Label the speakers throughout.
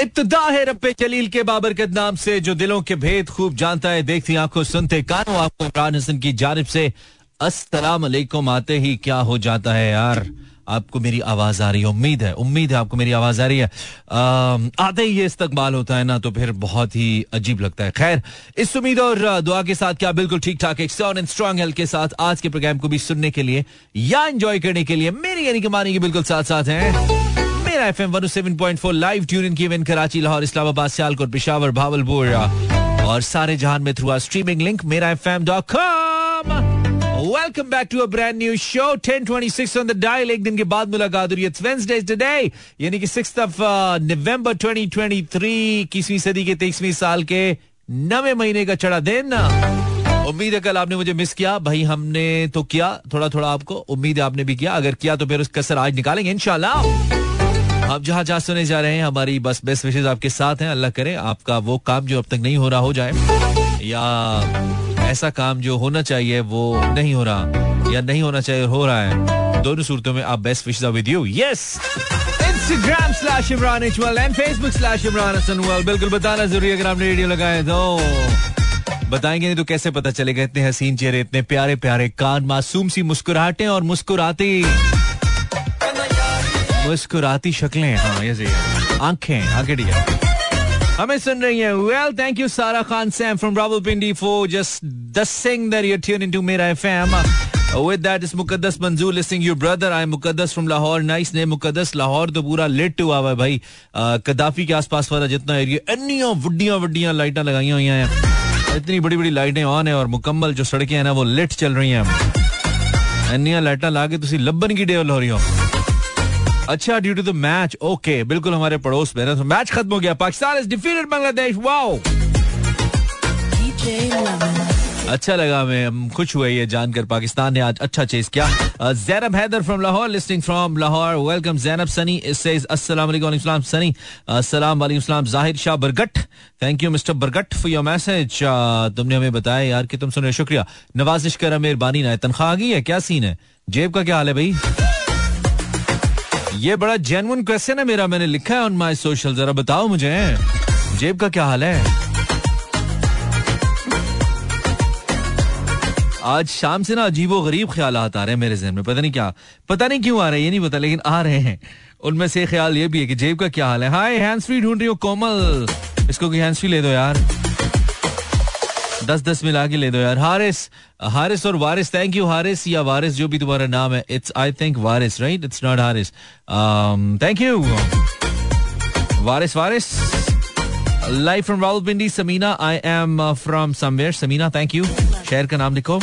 Speaker 1: इब्तदा है रब्बे जलील के बाबरकत नाम से, जो दिलों के भेद खूब जानता है, देखती आँखों सुनते कानों आपको इमरान हसन की जानब से, अस्सलाम आते ही क्या हो जाता है यार? आपको मेरी आवाज़ आ रही है, उम्मीद है उम्मीद है आपको मेरी आवाज़ आ रही है। आते ही ये इस्तकबाल होता है ना तो फिर बहुत ही अजीब लगता है। खैर, इस उम्मीद और दुआ के साथ क्या बिल्कुल ठीक ठाक एक एंड स्ट्रॉन्ग हेल्थ के साथ आज के प्रोग्राम को भी सुनने के लिए या एंजॉय करने के लिए, मेरी यानी कि मानी बिल्कुल साथ साथ है। Mera F M one seven point four live tune in event Karachi, Lahore, Islamabad, Sialkot, Peshawar, Bahawalpur, और सारे जहान में through our streaming link Mera F M dot com welcome back to a brand new show 1026 on the dial एक दिन के बाद मुलाकात हो रही है. वेंसडे टुडे यानी कि 6th ऑफ़ नवंबर 2023 इक्कीसवीं सदी के, तेईसवीं साल के नवे महीने का चढ़ा दिन. उम्मीद है कल आपने मुझे मिस किया. भाई, हमने तो किया थोड़ा थोड़ा आपको. उम्मीद है आपने भी किया. अगर किया तो फिर उस कसर आज निकालेंगे, इंशाल्लाह. आप जहाँ जहाँ सुने जा रहे हैं हमारी बस बेस्ट विशेष आपके साथ हैं अल्लाह करे आपका वो काम जो अब तक नहीं हो रहा हो जाए या ऐसा काम जो होना चाहिए वो नहीं हो रहा या नहीं होना चाहिए हो रहा है दोनों सूरतों में आप best wishes with you yes Instagram slash Imran इचवल and Facebook slash Imran Hasan बिल्कुल बताना ज़रूरी अगर आपने रेडियो लगाए तो। बताएँगे नहीं तो कैसे पता चलेगा इतने हसीन चेहरे इतने प्यारे प्यारे कान मासूम सी मुस्कुराहटें और मुस्कुराती। मुस्कुराती शक्लें हाँ ये सही आँखें, आगे हमें सुन रही हैं। Well thank you Sara Khan Sam from Rawalpindi for just the thing that you tune into Mera FM With that is Muqaddas Manzoor listening your brother I Muqaddas from Lahore. Nice ने मुकद्दस। लाहौर तो पूरा lit हुआ है भाई। कदाफी के आसपास वाला जितना एरिया अन्नियाँ वड्डियाँ वड्डियाँ लाइटें लगाई हुई हैं। इतनी बड़ी बड़ी लाइटें ऑन है और मुकम्मल जो सड़कें हैं ना, वो लिट चल रही हैं। अन्नियाँ लाइटें ला के तुम लब्बन की डेवल हो रही हो अच्छा due to the match okay बिल्कुल हमारे पड़ोस में तो मैच खत्म हो गया। Pakistan is defeated Bangladesh wow अच्छा लगा मैं खुश हुआ ये जानकर पाकिस्तान ने आज अच्छा चेस किया। Zainab Haider from Lahore listening from Lahore welcome Zainab Sunny अस्सलाम वालेकुम सनी अस्सलाम वालेकुम सलाम Zahir Shah Bargat thank you mister Bargat for your message तुमने हमें बताया यार कि तुम सुन रहे शुक्रिया। नवाजिश कर मेहरबानी ना तनख्वाह आ गई है। क्या सीन है? जेब का क्या हाल है भाई? ये बड़ा जेनुअन क्वेश्चन है मेरा, मैंने लिखा है ऑन माय सोशल जरा बताओ मुझे। जेब का क्या हाल है? आज शाम से ना अजीबो गरीब ख्याल आ रहे हैं मेरे जहन में, पता नहीं क्या। पता नहीं क्यों आ रहे हैं, ये नहीं पता, लेकिन आ रहे हैं। उनमें से ख्याल ये भी है कि जेब का क्या हाल है। हाय हैंड्स फ्री ढूंढ रही हो कोमल। इसको कोई हैंड्स फ्री ले दो यार। दस दस मिला के ले दो यार। हारिस हारिस और वारिस थैंक यू हारिस या वारिस, जो भी तुम्हारा नाम है it's I think Waris right it's not Haris. Thank you Waris Waris. Live from Rawalpindi, Samina I am from somewhere Samina thank you शहर का नाम लिखो।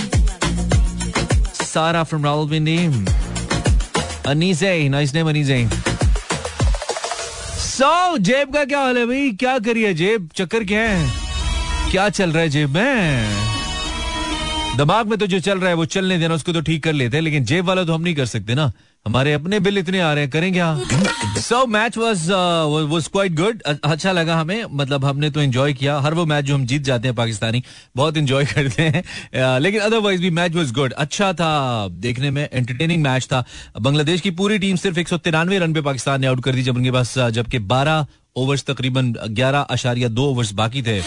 Speaker 1: Sara from Rawalpindi. Aneeja nice name Aneeja. So जेब का क्या हाल है भाई? क्या करिए जेब? चक्कर क्या है? क्या चल रहा है जेब में? दिमाग में तो जो चल रहा है वो चलने देना, उसको तो ठीक कर लेते हैं, लेकिन जेब वाला तो हम नहीं कर सकते ना। हमारे अपने बिल इतने आ रहे हैं, करें क्या? So match was was quite good अच्छा लगा हमें मतलब हमने तो एंजॉय किया। हर वो मैच जो हम जीत जाते हैं पाकिस्तानी, बहुत एंजॉय करते हैं। लेकिन अदरवाइज़ भी मैच वाज गुड अच्छा था, देखने में एंटरटेनिंग मैच था। बांग्लादेश की पूरी टीम सिर्फ़ एक सौ तिरानवे रन पे पाकिस्तान ने आउट कर दी जब उनके पास जबकि बारह ओवर्स तकरीबन ग्यारह अशारिया दो ओवर्स बाकी थे।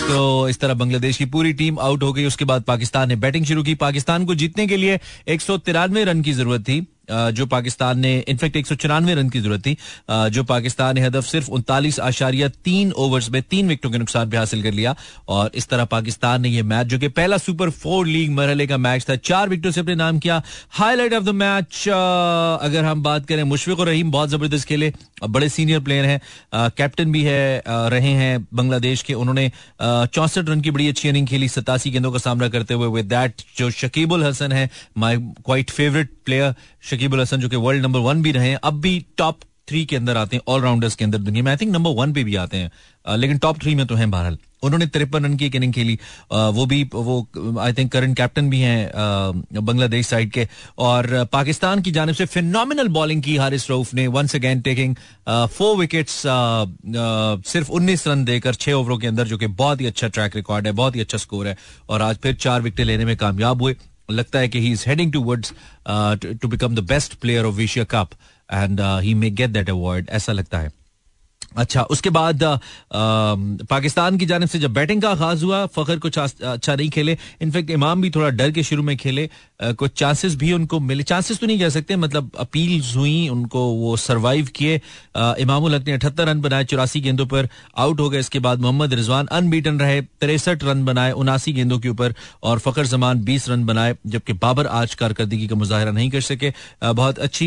Speaker 1: तो इस तरह बांग्लादेश की पूरी टीम आउट हो गई। उसके बाद पाकिस्तान ने बैटिंग शुरू की। पाकिस्तान को जीतने के लिए एक सौ तिरानवे रन की ज़रूरत थी। जो पाकिस्तान ने इनफेक्ट एक सौ चौरानवे रन की ज़रूरत थी। जो पाकिस्तान ने हदफ सिर्फ़ उनतालीस आशारिया तीन ओवर्स में तीन विकेटों के नुकसान पे हासिल कर लिया। और इस तरह पाकिस्तान ने यह मैच जो कि पहला सुपर फोर लीग मरहले का मैच था, चार विकेटों से अपने नाम किया। हाईलाइट ऑफ़ द मैच अगर हम बात करें मुशफिक और रहीम, बहुत ज़बरदस्त खेले। बड़े सीनियर प्लेयर हैं। कैप्टन भी है रहे हैं बांग्लादेश के। उन्होंने चौसठ रन की बड़ी अच्छी इनिंग खेली, सतासी गेंदों का सामना करते हुए। विद दैट जो शकीबुल हसन है my quite favourite player Shakibul Hasan जो कि वर्ल्ड नंबर वन भी रहे अब भी टॉप थ्री के अंदर आते हैं ऑलराउंडर्स के अंदर दुनिया में। आई थिंक नंबर वन पे भी आते हैं। लेकिन टॉप थ्री में तो हैं बहरहाल। उन्होंने तिरपन रन की एक इनिंग खेली। वो भी, वो आई थिंक करंट कैप्टन भी हैं बांग्लादेश साइड के। और पाकिस्तान की जानब से फिनोमिनल बॉलिंग की हारिस रऊफ ने once again taking four wickets सिर्फ़ 19 रन देकर छह ओवरों के अंदर, जो कि बहुत ही अच्छा ट्रैक रिकॉर्ड है, बहुत ही अच्छा स्कोर है। और आज फिर चार विकेट लेने में कामयाब हुए। लगता है कि he is heading towards to become the best player of Asia cup and he may get that award ऐसा लगता है। अच्छा उसके बाद आ, पाकिस्तान की जानब से जब बैटिंग का आगाज़ हुआ फखर कुछ अच्छा नहीं खेले। इनफैक्ट इमाम भी थोड़ा डर के शुरू में खेले। आ, कुछ चांसेस भी उनको मिले। चांसेस तो नहीं कह सकते मतलब अपील हुई उनको वो सरवाइव किए। इमामुल हक ने अठहत्तर रन बनाए चौरासी गेंदों पर आउट हो गए। इसके बाद मोहम्मद रिजवान अनबीटन रहे तिरसठ रन बनाए उनासी गेंदों के ऊपर और फखर जमान बीस रन बनाए जबकि बाबर आज कारकर्दगी का मुजाहरा नहीं कर सके। बहुत अच्छी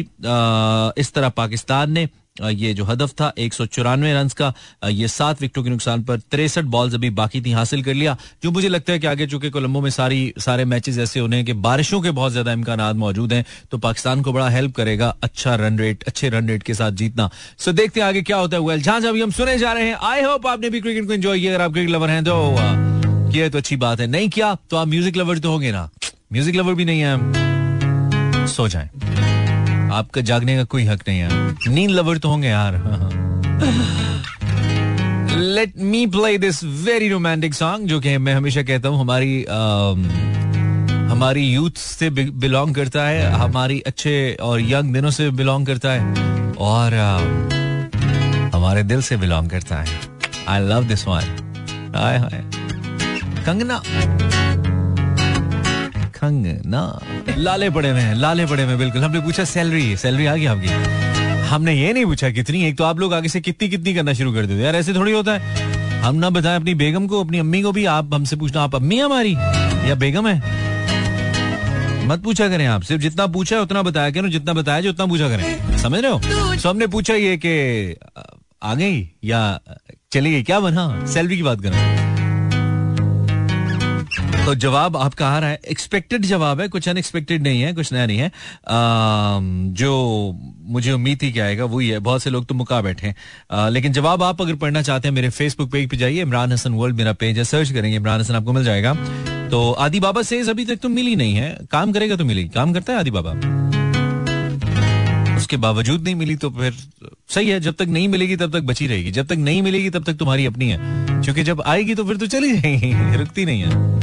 Speaker 1: इस तरह पाकिस्तान ने ये जो हदफ था, एक सौ चौरानवे रन का ये सात विकेटों के नुकसान पर तिरसठ बॉल्स अभी बाकी थी हासिल कर लिया। जो मुझे लगता है कि आगे चुके कोलंबो में सारी, सारे मैचेस ऐसे होने कि बारिशों के बहुत ज़्यादा इम्कान मौजूद हैं तो पाकिस्तान को बड़ा हेल्प करेगा अच्छा रन रेट अच्छे रन रेट के साथ जीतना। सो देखते हैं आगे क्या होता है वेल जहाँ जहाँ हम सुने जा रहे हैं आई होप आपने भी क्रिकेट को एंजॉय किया। अगर आप क्रिकेट लवर हैं तो ये तो अच्छी बात है। नहीं किया तो आप म्यूज़िक लवर तो होंगे ना। म्यूज़िक लवर भी नहीं है सो जाए। आपका जागने का कोई हक नहीं है। नींद लवर तो होंगे यार। Let me play this very romantic song जो कि मैं हमेशा कहता हूँ, हमारी हमारी यूथ से बिलोंग करता है, हमारी अच्छे और यंग दिनों से बिलोंग करता है, और हमारे दिल से बिलोंग करता है। आई लव दिस वन हाय हाय। कंगना। खंग, ना। लाले पड़े हुए हैं, लाले पड़े हुए बिल्कुल। हमने पूछा, सैलरी सैलरी आ गई आपकी? हमने ये नहीं पूछा, कितनी? एक तो आप लोग आगे से कितनी कितनी करना शुरू कर देते यार, ऐसे थोड़ी होता है। हम ना बताएँ अपनी बेगम को, अपनी अम्मी को भी, आप हमसे पूछना, आप अम्मी हमारी? या बेगम है? मत पूछा करें आप, सिर्फ़ जितना पूछा है, उतना बताया करें जितना बताया जो उतना पूछा करें। समझ रहे हो? तो हमने पूछा ये कि आ गई या चली गई? क्या बना? सैलरी की बात करें। तो जवाब आपका आ रहा है एक्सपेक्टेड जवाब है, कुछ अनएक्सपेक्टेड नहीं है, कुछ नया नहीं है। जो मुझे उम्मीद थी क्या आएगा, वही है, बहुत से लोग तो मुका बैठे हैं। लेकिन जवाब आप अगर पढ़ना चाहते हैं, मेरे फेसबुक पेज पे जाइए, इमरान हसन वर्ल्ड मेरा पेज है सर्च करेंगे, इमरान हसन आपको मिल जाएगा। तो आदि बाबा से अभी तक तो मिली नहीं है, काम करेगा तो मिलेगी, काम करता है आदि बाबा। उसके बावजूद नहीं मिली तो फिर सही है, जब तक नहीं मिलेगी तब तक बची रहेगी, जब तक नहीं मिलेगी तब तक तुम्हारी अपनी है। क्योंकि जब आएगी तो फिर तो चली जाएगी, रुकती नहीं है।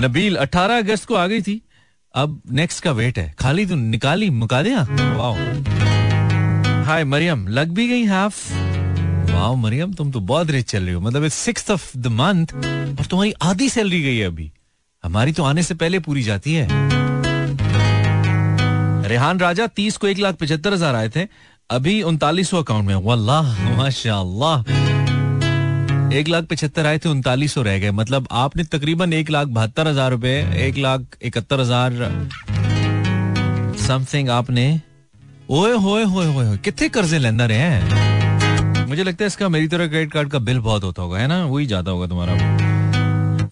Speaker 1: नबील 18 अगस्त को आ गई थी। अब नेक्स्ट का वेट है। खाली तू निकाली, मुका दिया? वाह हाय मरियम। लग भी गई हाफ़ वाह मरियम, तुम तो बहुत रिच चल रही हो। मतलब सिक्स ऑफ़ द मंथ और तुम्हारी आधी सैलरी गई है अभी। हमारी तो आने से पहले पूरी जाती है। रेहान राजा, तीस को एक लाख पचहत्तर हज़ार आए थे। अभी उनतालीस अकाउंट में वल्लाह माशाल्लाह। एक लाख पचहत्तर आए थे उनतालीस सौ रह गए। मतलब आपने तकरीबन एक लाख बहत्तर हज़ार रुपए एक लाख इकहत्तर हज़ार समथिंग आपने। ओए होए होए होए कितने कर्जे लेना रहे हैं? मुझे लगता है इसका मेरी तरह क्रेडिट कार्ड का बिल बहुत होता होगा है ना? वही ज़्यादा होगा तुम्हारा।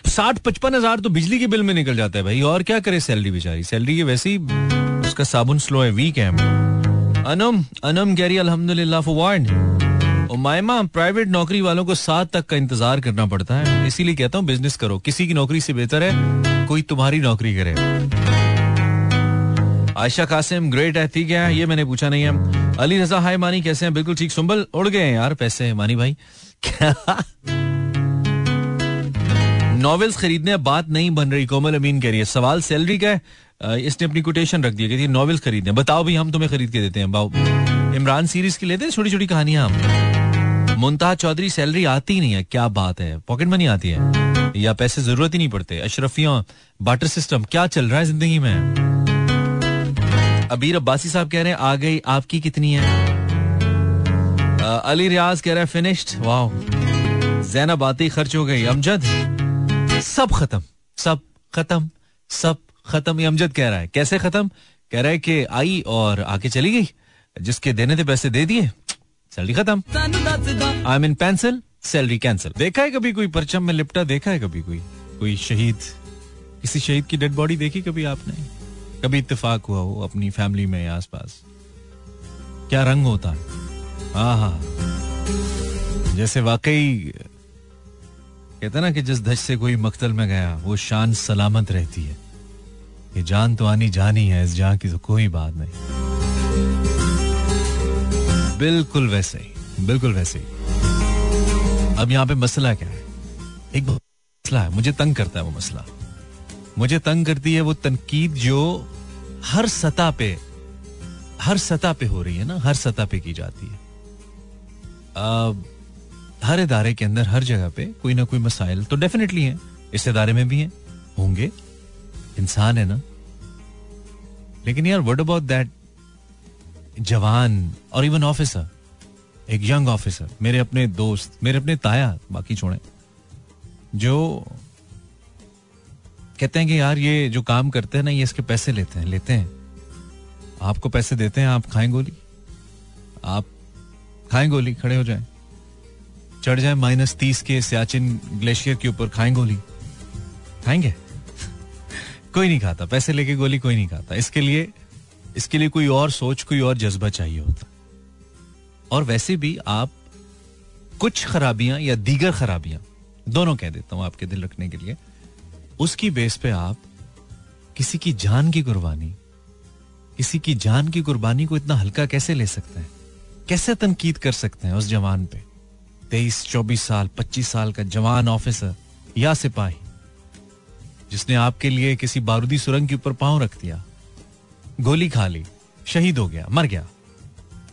Speaker 1: साठ पचपन हज़ार तो बिजली के बिल में निकल जाता है भाई और क्या करे सैलरी बेचारी? सैलरी की वैसे ही उसका साबुन स्लो है वीक है। अनम अनम गैरी अल्हम्दुलिल्लाह फॉर वार्ड उमायमा प्राइवेट नौकरी वालों को सात तक का इंतज़ार करना पड़ता है। इसीलिए कहता हूँ बिज़नेस करो। किसी की नौकरी से बेहतर है, कोई तुम्हारी नौकरी करे। आयशा कासिम ग्रेट है, ठीक है, ये मैंने पूछा नहीं है। अली रजा, हाय मानी, कैसे हैं? बिल्कुल ठीक, सुंबल, उड़ गए यार पैसे, मानी भाई। नॉवेल्स खरीदने बात नहीं बन रही, कोमल अमीन कह रही है, सवाल सैलरी का है। इसने अपनी कोटेशन रख दी कि नॉवेल्स खरीदने बताओ भी हम तुम्हें खरीद के देते हैं, बाओ। इमरान सीरीज़ की लेते हैं छोटी छोटी कहानियाँ हम। मुंता चौधरी सैलरी आती नहीं है, क्या बात है? पॉकेट मनी आती है। या पैसे ज़रूरत ही नहीं पड़ते। अशरफिया बाटर सिस्टम क्या चल रहा है ज़िंदगी में? अबीर अब्बासी साहब कह रहे हैं, आ गई आपकी कितनी है? अली रियाज कह रहा है फिनिश्ड वाह जैनब आती, खर्च हो गई। अमजद? सब खत्म। सब खत्म। सब खत्म, ये अमजद कह रहा है। कैसे खत्म? कह रहा है कि आई और आके चली गई। जिसके देने थे पैसे दे दिए। सैलरी खत्म। I mean pencil salary cancel देखा है कभी कोई परचम में लिपटा? देखा है कभी कोई? कोई शहीद? किसी शहीद की डेड बॉडी देखी कभी आपने? कभी इत्तेफाक हुआ हो अपनी फैमिली में आस पास क्या रंग होता? है हाँ। जैसे वाकई, कहते ना कि जिस धज से कोई मकतल में गया, वो शान सलामत रहती है। ये जान तो आनी जानी है, इस जान की तो कोई बात नहीं। बिल्कुल वैसे ही, बिल्कुल वैसे ही। अब यहाँ पे मसला क्या है? एक मसला है, मुझे तंग करता है वो मसला। मुझे तंग करती है वो तनकीद जो हर सतह पे, हर सतह पे हो रही है ना, हर सतह पे की जाती है। हर इदारे के अंदर, हर जगह पे कोई ना कोई मसाइल तो डेफिनेटली हैं, इस इदारे में भी हैं, होंगे। इंसान है ना। लेकिन यार वर्ड अबाउट दैट जवान और इवन ऑफिसर एक यंग ऑफिसर मेरे अपने दोस्त, मेरे अपने ताया, बाकी छोड़े, जो कहते हैं कि यार ये जो काम करते हैं ना, ये इसके पैसे लेते हैं लेते हैं। आपको पैसे देते हैं, आप खाएँ गोली। आप खाएँ गोली, खड़े हो जाएँ। चढ़ जाए माइनस तीस के सियाचिन ग्लेशियर के ऊपर, खाएँ गोली। खाएँगे? कोई नहीं खाता, पैसे लेके गोली कोई नहीं खाता। इसके लिए इसके लिए कोई और सोच, कोई और जज्बा चाहिए होता। और वैसे भी आप कुछ खराबियाँ या दीगर खराबियाँ, दोनों कह देता हूँ आपके दिल रखने के लिए, उसकी बेस पे आप किसी की जान की कुर्बानी, किसी की जान की कुर्बानी को इतना हल्का कैसे ले सकते हैं? कैसे तनकीद कर सकते हैं उस जवान पे? तेईस, चौबीस साल, पच्चीस साल का जवान ऑफिसर या सिपाही, जिसने आपके लिए किसी बारूदी सुरंग के ऊपर पाँव रख दिया गोली खा ली, शहीद हो गया, मर गया।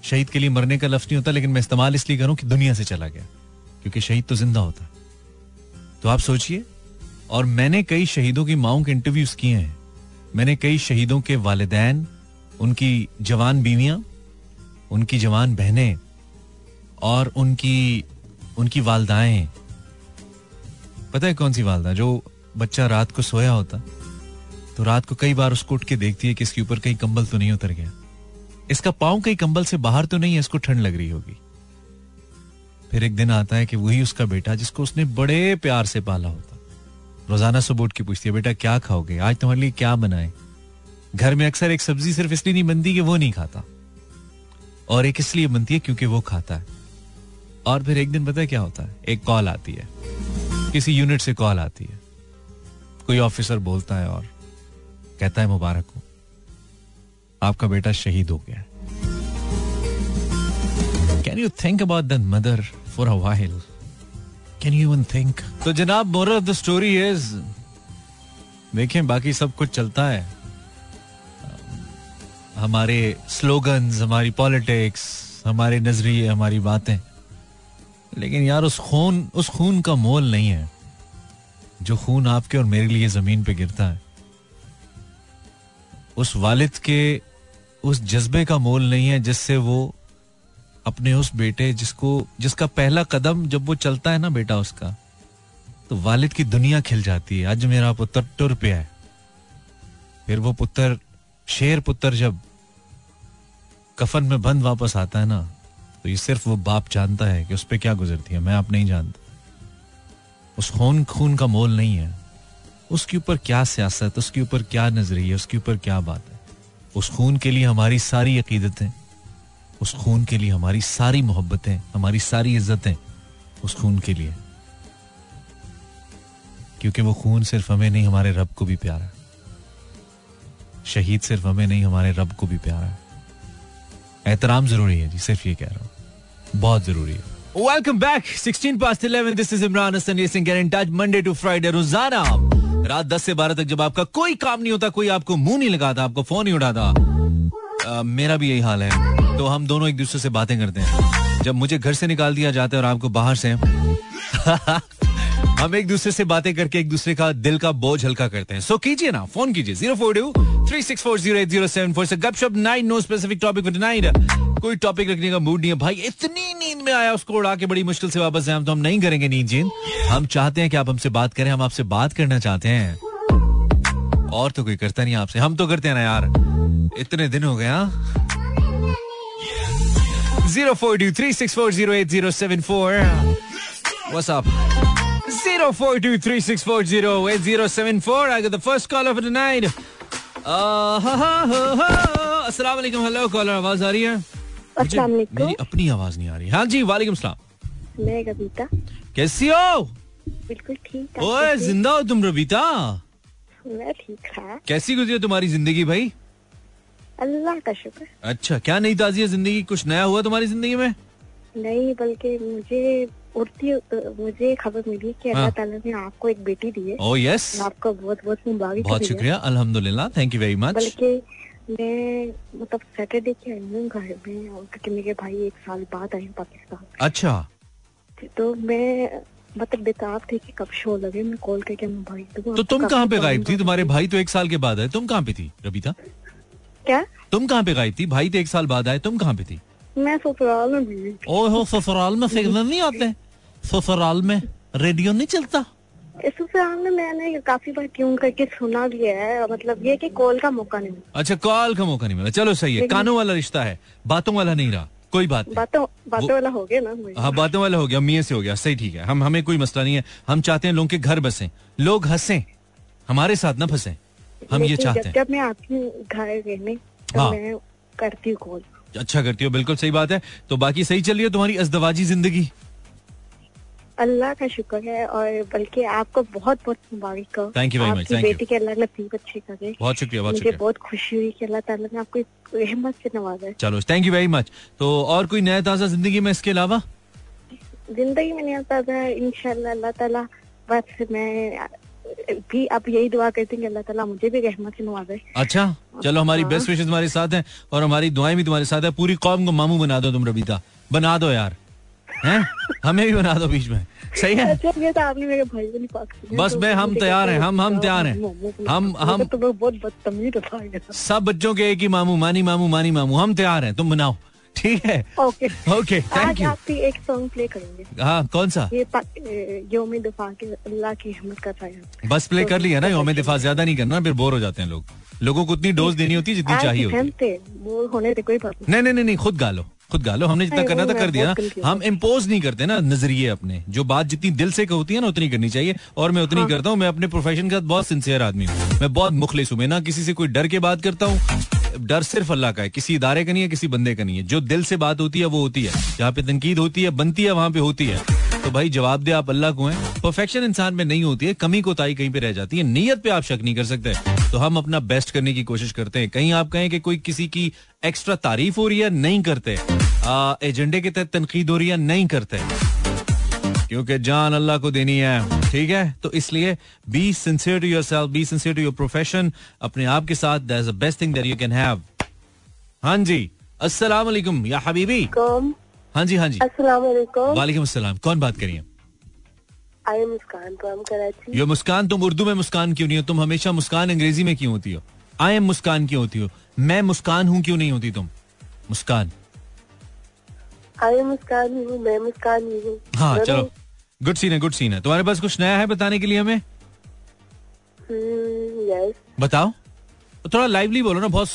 Speaker 1: शहीद के लिए मरने का लफ्ज नहीं होता, लेकिन मैं इस्तेमाल इसलिए करूँ कि दुनिया से चला गया, क्योंकि शहीद तो ज़िंदा होता। तो आप सोचिए, और मैंने कई शहीदों की माओ के इंटरव्यूज़ किए हैं। मैंने कई शहीदों के वालदेन, उनकी जवान बीवियाँ, उनकी जवान बहनें, और उनकी उनकी वालदाएँ। पता है कौन सी वालदा, जो बच्चा रात को सोया होता? तो रात को कई बार उसको उठ के देखती है कि इसके ऊपर कहीं कंबल तो नहीं उतर गया। इसका पाँव कहीं कंबल से बाहर तो नहीं है, इसको ठंड लग रही होगी। फिर एक दिन आता है कि वही उसका बेटा, जिसको उसने बड़े प्यार से पाला होता। रोज़ाना सुबह उठ के पूछती है, बेटा, क्या खाओगे? आज तुम्हारे लिए क्या बनाए? घर में अक्सर एक सब्ज़ी सिर्फ़ इसलिए नहीं बनती कि वो नहीं खाता। और एक इसलिए बनती है क्योंकि वो खाता है। और फिर एक दिन पता है क्या होता है? एक कॉल आती है। किसी यूनिट से कॉल आती है। कोई ऑफिसर बोलता है और कहता है, मुबारक हो। आपका बेटा शहीद हो गया can you think about the mother for a while can you even think तो जनाब more of the story is देखें, बाकी सब कुछ चलता है। हमारे स्लोगन्स हमारी पॉलिटिक्स हमारे नज़रिए, हमारी बातें। लेकिन यार, उस खून उस खून का मोल नहीं है। जो खून आपके और मेरे लिए ज़मीन पे गिरता है। उस वालिद के उस जज्बे का मोल नहीं है जिससे वो अपने उस बेटे जिसको, जिसका पहला कदम जब वो चलता है ना बेटा उसका तो वालिद की दुनिया खिल जाती है। आज मेरा पुत्र टुर पे है। फिर वो पुत्र, शेर पुत्र जब कफन में बंद वापस आता है ना तो ये सिर्फ़ वो बाप जानता है कि उस पर क्या गुजरती है। मैं आप नहीं जानता। उस खून खून का मोल नहीं है। उसके ऊपर क्या सियासत उसके ऊपर क्या नज़रिया उसके ऊपर क्या बात है? उस खून के लिए हमारी सारी अकीदतें, उस खून के लिए हमारी सारी मोहब्बतें, हमारी सारी इज्जतें उस खून के लिए क्योंकि वो खून सिर्फ़ हमें नहीं, हमारे रब को भी प्यारा है। शहीद सिर्फ़ हमें नहीं, हमारे रब को भी प्यारा है। एहतराम ज़रूरी है जी, सिर्फ़ ये कह रहा हूँ। बहुत ज़रूरी है। Welcome back 16 past 11 this is Imran Hasan ये Singh in touch Monday to Friday रोज़ाना रात 10 से 12 तक जब आपका कोई काम नहीं होता, कोई आपको मुँह नहीं लगाता, आपको फ़ोन नहीं उठाता मेरा भी यही हाल है। तो हम दोनों एक दूसरे से बातें करते हैं। जब मुझे घर से निकाल दिया जाता है और आपको बाहर से, हम एक दूसरे से बातें करके एक दूसरे का दिल का बोझ हल्का करते हैं। सो कीजिए ना, फ़ोन कीजिए, zero four two three six four zero eight zero seven four से गपशप nine, no specific topic with nine कोई टॉपिक रखने का मूड नहीं है। भाई, इतनी नींद में आया उसको उड़ा के बड़ी मुश्किल से वापस आए तो हम नहीं करेंगे नींद जींद हम चाहते हैं कि आप हमसे बात करें, हम आपसे बात करना चाहते हैं। और तो कोई करता नहीं आपसे। हम तो करते हैं ना यार। इतने दिन हो गया zero four two three six four zero eight zero seven four. What's up? 04236408074. I got the first call of the night. अस्सलाम वालेकुम हेलो कॉलर आवाज़ आ रही है? मेरी अपनी आवाज़ नहीं आ रही। हाँ जी वालेकुम सलाम।
Speaker 2: मैं रबीता
Speaker 1: कैसी हो?
Speaker 2: बिल्कुल ठीक
Speaker 1: ओए ज़िंदा हो तुम रबीता
Speaker 2: मैं ठीक है।
Speaker 1: कैसी गुजरी तुम्हारी ज़िंदगी भाई?
Speaker 2: अल्लाह का शुक्र।
Speaker 1: अच्छा क्या नई ताजी है ज़िंदगी? कुछ नया हुआ तुम्हारी ज़िंदगी में?
Speaker 2: नहीं बल्कि मुझे उड़ती मुझे खबर मिली कि अल्लाह हाँ। ताला ने आपको एक बेटी दी है।
Speaker 1: ओ यस
Speaker 2: आपको बहुत बहुत मुबारक
Speaker 1: बहुत शुक्रिया। अल्हम्दुलिल्लाह थैंक यू वेरी मच
Speaker 2: बल्कि
Speaker 3: मैं मतलब सैटरडे के आई हूँ घर में और क्योंकि मेरे भाई एक साल बाद आए पाकिस्तान।
Speaker 1: अच्छा।
Speaker 3: तो मैं मतलब बेताब थी कि कब शो लगे मैं कॉल करके मैं भाई दूँगा
Speaker 1: तो तुम कहाँ पे गायब थी? तुम्हारे भाई तो एक साल के बाद आए। तुम कहाँ पे थी रबीता?
Speaker 3: क्या?
Speaker 1: तुम कहाँ पे गायब थी? भाई तो एक साल बाद आए। तुम कहाँ पे थी?
Speaker 3: मैं ससुराल में।
Speaker 1: हो ससुराल में सिग्नल नहीं आते? ससुराल में रेडियो नहीं चलता?
Speaker 3: इस ससुराल में मैंने काफ़ी बार ट्यून करके सुना भी है मतलब ये कि कॉल का मौका नहीं मिला।
Speaker 1: अच्छा कॉल का मौका नहीं मिला। चलो सही है। कानों वाला रिश्ता है। बातों वाला नहीं रहा। कोई बात नहीं।
Speaker 3: बातों बातों वाला हो गया ना
Speaker 1: हाँ बातों वाला हो गया। मियाँ से हो गया। सही ठीक है। हम हमें कोई मसला नहीं है। हम चाहते हैं लोगों के घर बसे। लोग हंसे। हमारे साथ ना फंसे। हम ये चाहते हैं।
Speaker 3: जब मैं आपकी घर रहने तो
Speaker 1: हाँ।
Speaker 3: मैं करती हूँ कॉल।
Speaker 1: अच्छा करती हो। बिल्कुल सही बात है। तो बाकी सही चल रही है तुम्हारी अजदवाजी ज़िंदगी?
Speaker 3: अल्लाह का शुक्र है और बल्कि आपको बहुत बहुत मुबारक हो।
Speaker 1: Much,
Speaker 3: आपकी बेटी के अल्लाह नसीब अच्छी करे।
Speaker 1: बहुत शुक्रिया बहुत
Speaker 3: मुझे बहुत खुशी हुई कि अल्लाह ताला ने आपको रहमत से नवाजा। है
Speaker 1: चलो थैंक यू वेरी मच तो और कोई नया ताज़ा ज़िंदगी में इसके अलावा?
Speaker 3: ज़िंदगी में नहीं आता था इंशाल्लाह अल्लाह ताला। बस मैं भी अब यही दुआ करती हूँ अल्लाह ताला मुझे भी रहमत से नवाजे।
Speaker 1: अच्छा चलो हमारी
Speaker 3: हाँ।
Speaker 1: बेस्ट विशेष हमारे साथ हैं और हमारी दुआएँ भी तुम्हारे साथ है। पूरी कौम को मामू बना दो तुम रबीता। बना दो यार। हैं? हमें भी बना दो बीच में। सही है?
Speaker 3: अच्छा तो को
Speaker 1: बस
Speaker 3: तो
Speaker 1: मैं- हम तैयार हैं, हम- हम तैयार हैं। हम- हम-
Speaker 3: तो
Speaker 1: सब बच्चों के एक ही मामू मानी मामू मानी मामू। हम तैयार हैं तुम बनाओ। ठीक है?
Speaker 3: ओके
Speaker 1: ओके थैंक यू
Speaker 3: आपकी एक सॉन्ग प्ले करेंगे।
Speaker 1: हाँ कौन सा?
Speaker 3: ये योम दफ़ा के अल्लाह की रहमत कर रहा है।
Speaker 1: बस प्ले कर लिया ना योम दिफा ज़्यादा नहीं करना फिर बोर हो जाते हैं लोग। लोगों को उतनी डोज देनी होती है जितनी चाहिए होती है।
Speaker 3: वो होने थे कोई बात नहीं
Speaker 1: नहीं नहीं खुद गा लो। खुद गालो हमने जितना करना था कर दिया ना। हम इम्पोज नहीं करते ना नज़रिए अपने। जो बात जितनी दिल से होती है ना उतनी करनी चाहिए। और मैं उतनी
Speaker 3: हाँ।
Speaker 1: करता हूँ मैं अपने प्रोफेशन के साथ बहुत सिंसियर आदमी हूँ। मैं बहुत मुखलिस हूँ मैं ना किसी से कोई डर के बात करता हूँ। डर सिर्फ़ अल्लाह का है किसी इदारे का नहीं है किसी बंदे का नहीं है। जो दिल से बात होती है वो होती है। जहाँ पे तनकीद होती है बनती है वहाँ पे होती है। भाई जवाब दे आप अल्लाह को हैं। परफेक्शन इंसान में नहीं होती है, कमी कोताही कहीं पे रह जाती है। नीयत पे आप शक नहीं कर सकते। तो हम अपना बेस्ट करने की कोशिश करते हैं। कहीं आप कहें कि कोई किसी की एक्स्ट्रा तारीफ़ हो रही है, नहीं करते। एजेंडे के तहत तनकीद हो रही है, नहीं करते। क्योंकि जान अल्लाह को देनी है। ठीक है? तो इसलिए be sincere to yourself be sincere to your profession अपने आप के साथ best thing that you can have हाँ जी। अस्सलाम या हबीबी। हाँ जी हाँ जी।
Speaker 3: अस्सलाम वालेकुम
Speaker 1: वालेकुम अस्सलाम। कौन बात करिए
Speaker 3: I am Muskan from Karachi.
Speaker 1: Yo Muskan तुम उर्दू में मुस्कान क्यों नहीं हो? तुम हमेशा मुस्कान अंग्रेज़ी में क्यों होती हो? आई एम मुस्कान क्यों होती हो? मैं मुस्कान हूँ क्यों नहीं होती तुम? मुस्कान।
Speaker 3: आई एम मुस्कान हूँ मैं मुस्कान हूँ। हाँ
Speaker 1: चलो। गुड सीन है गुड सीन है। तुम्हारे पास कुछ नया है बताने के लिए हमें?
Speaker 3: यस
Speaker 1: बताओ। थोड़ा लाइवली बोलो ना बहुत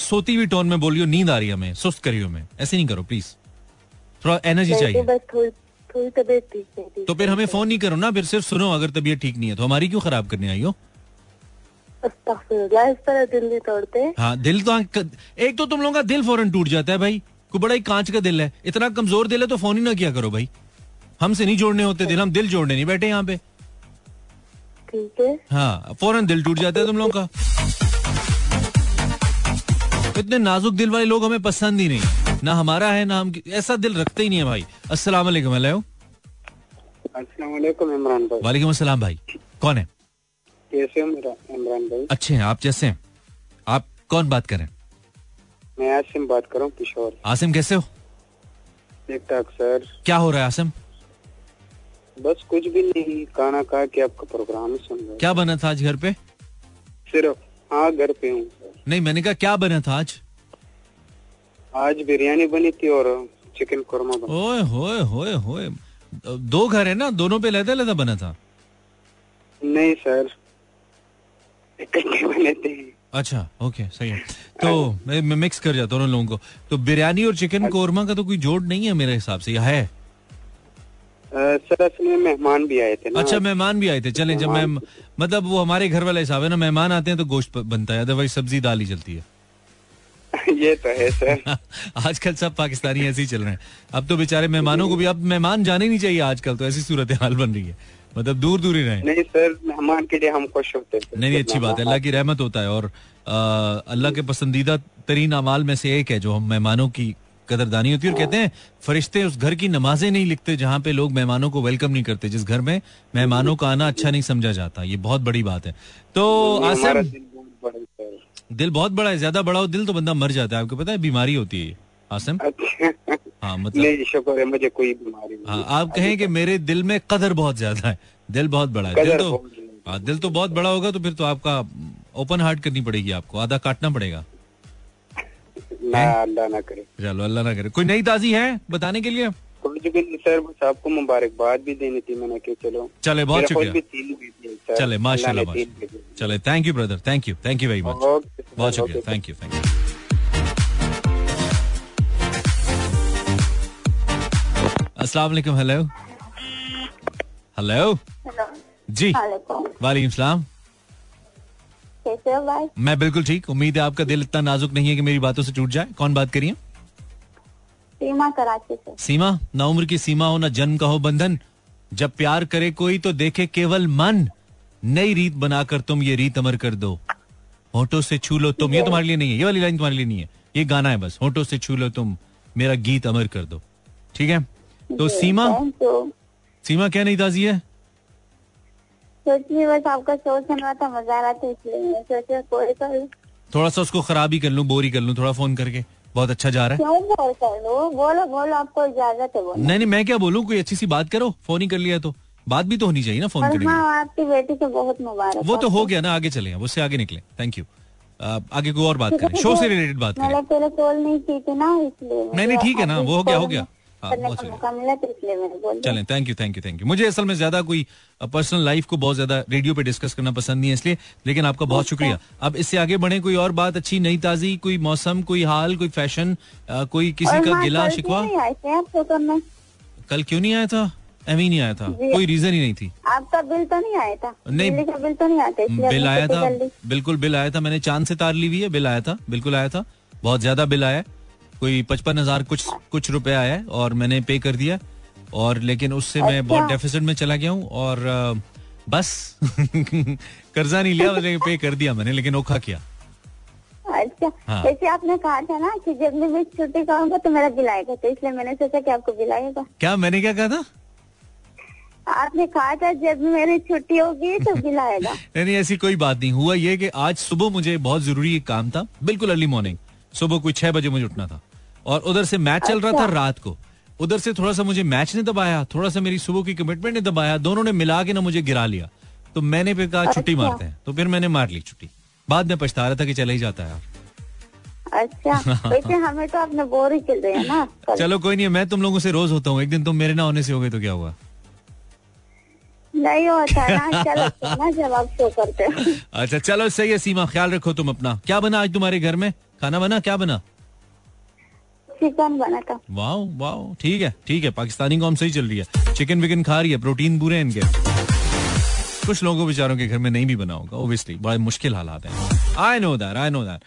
Speaker 1: सोती हुई टोन में बोलियो नींद आ रही है हमें। सुस्त करियो हमें। ऐसे नहीं करो प्लीज़ थोड़ा एनर्जी चाहिए।
Speaker 3: बस थोड़ी थोड़ी तबीयत ठीक नहीं थी
Speaker 1: तो फिर हमें फ़ोन नहीं करो ना फिर सिर्फ़ सुनो अगर तबीयत ठीक नहीं है तो हमारी क्यों खराब करने आई हो?
Speaker 3: इस तरह दिल नहीं तोड़ते।
Speaker 1: हाँ दिल तो एक तो तुम लोगों का दिल फ़ौरन टूट जाता है भाई कोई बड़ा ही कांच का दिल है इतना कमज़ोर दिल है तो फ़ोन ही ना किया करो भाई। हमसे नहीं जोड़ने होते दिल हम दिल जोड़ने नहीं बैठे यहाँ पे।
Speaker 3: ठीक है।
Speaker 1: हाँ फ़ौरन दिल टूट जाता है तुम लोगों का। इतने नाजुक दिल वाले लोग हमें पसंद ही नहीं। ना हमारा है ना हम ऐसा दिल रखते ही नहीं है भाई। अस्सलाम वालेकुम
Speaker 4: इमरान भाई।
Speaker 1: वालेकुम अस्सलाम भाई। कौन है?
Speaker 4: कैसे मेरा इमरान भाई?
Speaker 1: अच्छे हैं आप जैसे हैं। आप कौन बात करें
Speaker 4: मैं आसिम बात कर रहा हूँ किशोर।
Speaker 1: आसिम कैसे हो?
Speaker 4: ठीक ठाक सर।
Speaker 1: क्या हो रहा है आसिम?
Speaker 4: बस कुछ भी नहीं खाना खा के आपका प्रोग्राम सुन रहा
Speaker 1: क्या बना था आज घर पे?
Speaker 4: सिर्फ़ हाँ घर पे हूँ
Speaker 1: नहीं मैंने कहा क्या बना था आज?
Speaker 4: आज बिरयानी बनी थी और चिकन कौरमा बना।
Speaker 1: ओए होए होए होए। दो घर है ना? दोनों पे अलग अलग बना था?
Speaker 4: नहीं सर। इकट्ठे बने थे।
Speaker 1: अच्छा ओके सही है। तो मैं मैं मिक्स कर जाता हूँ लोगों को। तो बिरयानी और चिकन कोरमा का तो कोई जोड़ नहीं है मेरे हिसाब से या है?
Speaker 4: सर असल में मेहमान भी आए थे ना।
Speaker 1: अच्छा मेहमान भी आए थे। चलें जब मैं मतलब वो हमारे घर वाला हिसाब है ना मेहमान आते हैं तो गोश्त बनता है अदरवाइज़ सब्ज़ी दाल ही चलती है।
Speaker 4: ये तो है सर।
Speaker 1: आजकल सब पाकिस्तानी ऐसे ही चल रहे हैं। अब तो बेचारे मेहमानों को भी अब मेहमान जाने नहीं चाहिए आजकल तो ऐसी सूरत हाल बन रही है। मतलब दूर दूर ही रहे।
Speaker 4: नहीं सर मेहमान के लिए हम खुश होते थे
Speaker 1: नहीं नहीं अच्छी बात है अल्लाह की रहमत होता है और अल्लाह के पसंदीदा तरीन अमाल में से एक है जो हम मेहमानों की कदरदानी होती है। और कहते हैं फरिश्ते उस घर की नमाजें नहीं लिखते जहाँ पे लोग मेहमानों को वेलकम नहीं करते जिस घर में मेहमानों का आना अच्छा नहीं समझा जाता। ये बहुत बड़ी बात है। तो आसिम
Speaker 4: बड़ा है,
Speaker 1: दिल बहुत बड़ा है ज़्यादा बड़ा हो दिल तो बंदा मर जाता है। आपको पता है बीमारी होती है। आसम? हाँ मतलब
Speaker 5: नहीं शुक्र है मुझे कोई बीमारी नहीं
Speaker 1: हाँ आप कहें कि मेरे दिल में कदर बहुत ज़्यादा है। दिल बहुत बड़ा है। दिल तो
Speaker 5: हाँ
Speaker 1: दिल तो बहुत बड़ा होगा तो फिर तो आपका ओपन हार्ट करनी पड़ेगी आपको। आधा काटना पड़ेगा।
Speaker 5: ना अल्लाह ना करे।
Speaker 1: चलो अल्लाह ना करे। कोई नई ताजी है बताने के लिए?
Speaker 5: कुछ भी सर बस आपको मुबारकबाद भी देनी थी मैंने कि चलो
Speaker 1: चले बहुत शुक्रिया। चले माशाल्लाह चले thank you brother thank you thank
Speaker 5: you very much
Speaker 1: बहुत शुक्रिया थैंक यू थैंक यू अस्सलाम वालेकुम हेलो हेलो
Speaker 2: हेलो
Speaker 1: जी।
Speaker 2: वालेकुम।
Speaker 1: सलाम
Speaker 2: कैसे हो भाई?
Speaker 1: मैं बिल्कुल ठीक उम्मीद है आपका दिल इतना नाजुक नहीं है कि मेरी बातों से टूट जाए। कौन बात करिए?
Speaker 2: सीमा कराची से।
Speaker 1: सीमा? ना उम्र की सीमा हो ना जन्म का हो बंधन। जब प्यार करे कोई तो देखे केवल मन। नई रीत बनाकर तुम ये रीत अमर कर दो। होठों से छू लो तुम। ये तुम्हारे लिए नहीं है। ये वाली लाइन तुम्हारे लिए नहीं है। ये गाना है बस। होठों से छू लो तुम। मेरा गीत अमर कर दो। ठीक है? तो सीमा?
Speaker 2: तो
Speaker 1: सीमा क्या नहीं ताजी है?
Speaker 2: बस आपका शो सुन रहा था मज़ा आ रहा था इसलिए मैं सोचा कोई कर लूँ।
Speaker 1: थोड़ा सा उसको खराब ही कर लूँ बोरी कर लूँ थोड़ा फ़ोन करके। बहुत अच्छा जा रहा है।
Speaker 2: क्यों बोल बोलो बोलो आपको इजाज़त है बोलो।
Speaker 1: नहीं नहीं मैं क्या बोलूँ? कोई अच्छी सी बात करो फ़ोन ही कर लिया तो। बात भी तो होनी चाहिए ना फ़ोन करने
Speaker 2: हाँ आपकी बेटी को बहुत मुबारक
Speaker 1: वो तो हो गया ना आगे चले उससे आगे निकले। थैंक यू आगे कोई और बात करें। शो से रिलेटेड बात करें।
Speaker 2: मैंने कॉल नहीं की थी ना इसलिए
Speaker 1: नहीं, नहीं, ठीक है ना, वो हो गया, हो गया।
Speaker 2: तो
Speaker 1: चलें thank you thank you thank you मुझे असल में ज़्यादा कोई पर्सनल लाइफ को बहुत ज़्यादा रेडियो पे डिस्कस करना पसंद नहीं है इसलिए लेकिन आपका बहुत शुक्रिया। अब इससे आगे बढ़े कोई और बात अच्छी नई ताजी कोई मौसम कोई हाल कोई फ़ैशन कोई किसी का
Speaker 2: हाँ,
Speaker 1: गिला शिकवा?
Speaker 2: करने
Speaker 1: कल क्यों नहीं आया था? एवी नहीं आया था। कोई रीजन ही नहीं थी।
Speaker 2: आपका बिल तो नहीं आया था?
Speaker 1: नहीं।
Speaker 2: बिल तो नहीं आया था
Speaker 1: बिल आया था। बिल्कुल बिल आया था। मैंने चाँद से तार ली हुई है बिल आया था। बिल्कुल आया था। बहुत ज़्यादा बिल आया। कोई पचपन हज़ार कुछ कुछ रुपए आया है और मैंने पे कर दिया। और लेकिन उससे मैं बहुत
Speaker 2: अच्छा।
Speaker 1: डेफिसिट में चला गया हूँ और बस कर्जा नहीं लिया लेकिन पे कर दिया मैंने लेकिन ओखा किया।
Speaker 2: अच्छा।
Speaker 1: हाँ।
Speaker 2: आपने कहा था ना कि जब मैं छुट्टी करूँगा तो मेरा बिल आएगा तो इसलिए मैंने सोचा कि आपको बिल आएगा।
Speaker 1: क्या मैंने क्या कहा था?
Speaker 2: आपने कहा था जब मेरी छुट्टी होगी तो बिल आएगा।
Speaker 1: नहीं नहीं ऐसी कोई बात नहीं। हुआ ये कि आज सुबह मुझे बहुत ज़रूरी एक काम था। बिल्कुल अर्ली मॉर्निंग सुबह कोई छह बजे मुझे उठना था। और उधर से मैच चल रहा था
Speaker 2: अच्छा।
Speaker 1: रात को। उधर से थोड़ा सा मुझे मैच ने दबाया थोड़ा सा मेरी सुबह की कमिटमेंट ने दबाया दोनों ने मिला के ना मुझे गिरा लिया। तो मैंने फिर कहा छुट्टी
Speaker 2: अच्छा।
Speaker 1: मारते हैं। तो फिर मैंने मार ली छुट्टी। बाद में पछता रहा था कि चला ही जाता है।
Speaker 2: अच्छा वैसे हमें तो आपने बोर ही चल रहे हैं ना।
Speaker 1: चलो कोई नहीं मैं तुम लोगों से रोज होता हूँ। एक दिन तुम मेरे ना होने से हो गए तो क्या हुआ?
Speaker 2: नहीं होता ना। चलो ना जब आप शो करते
Speaker 1: अच्छा चलो सही है सीमा। ख्याल रखो तुम अपना। क्या बना आज तुम्हारे घर में? खाना बना? क्या बना?
Speaker 2: चिकन बना था
Speaker 1: वाह वाह ठीक है ठीक है पाकिस्तानी कॉम सही चल रही है। चिकन विकन खा रही है प्रोटीन बुरे हैं इनके। कुछ लोगों बेचारों के घर में नहीं भी बना होगा ओबियसली बड़े मुश्किल हालात हैं। I know that I know that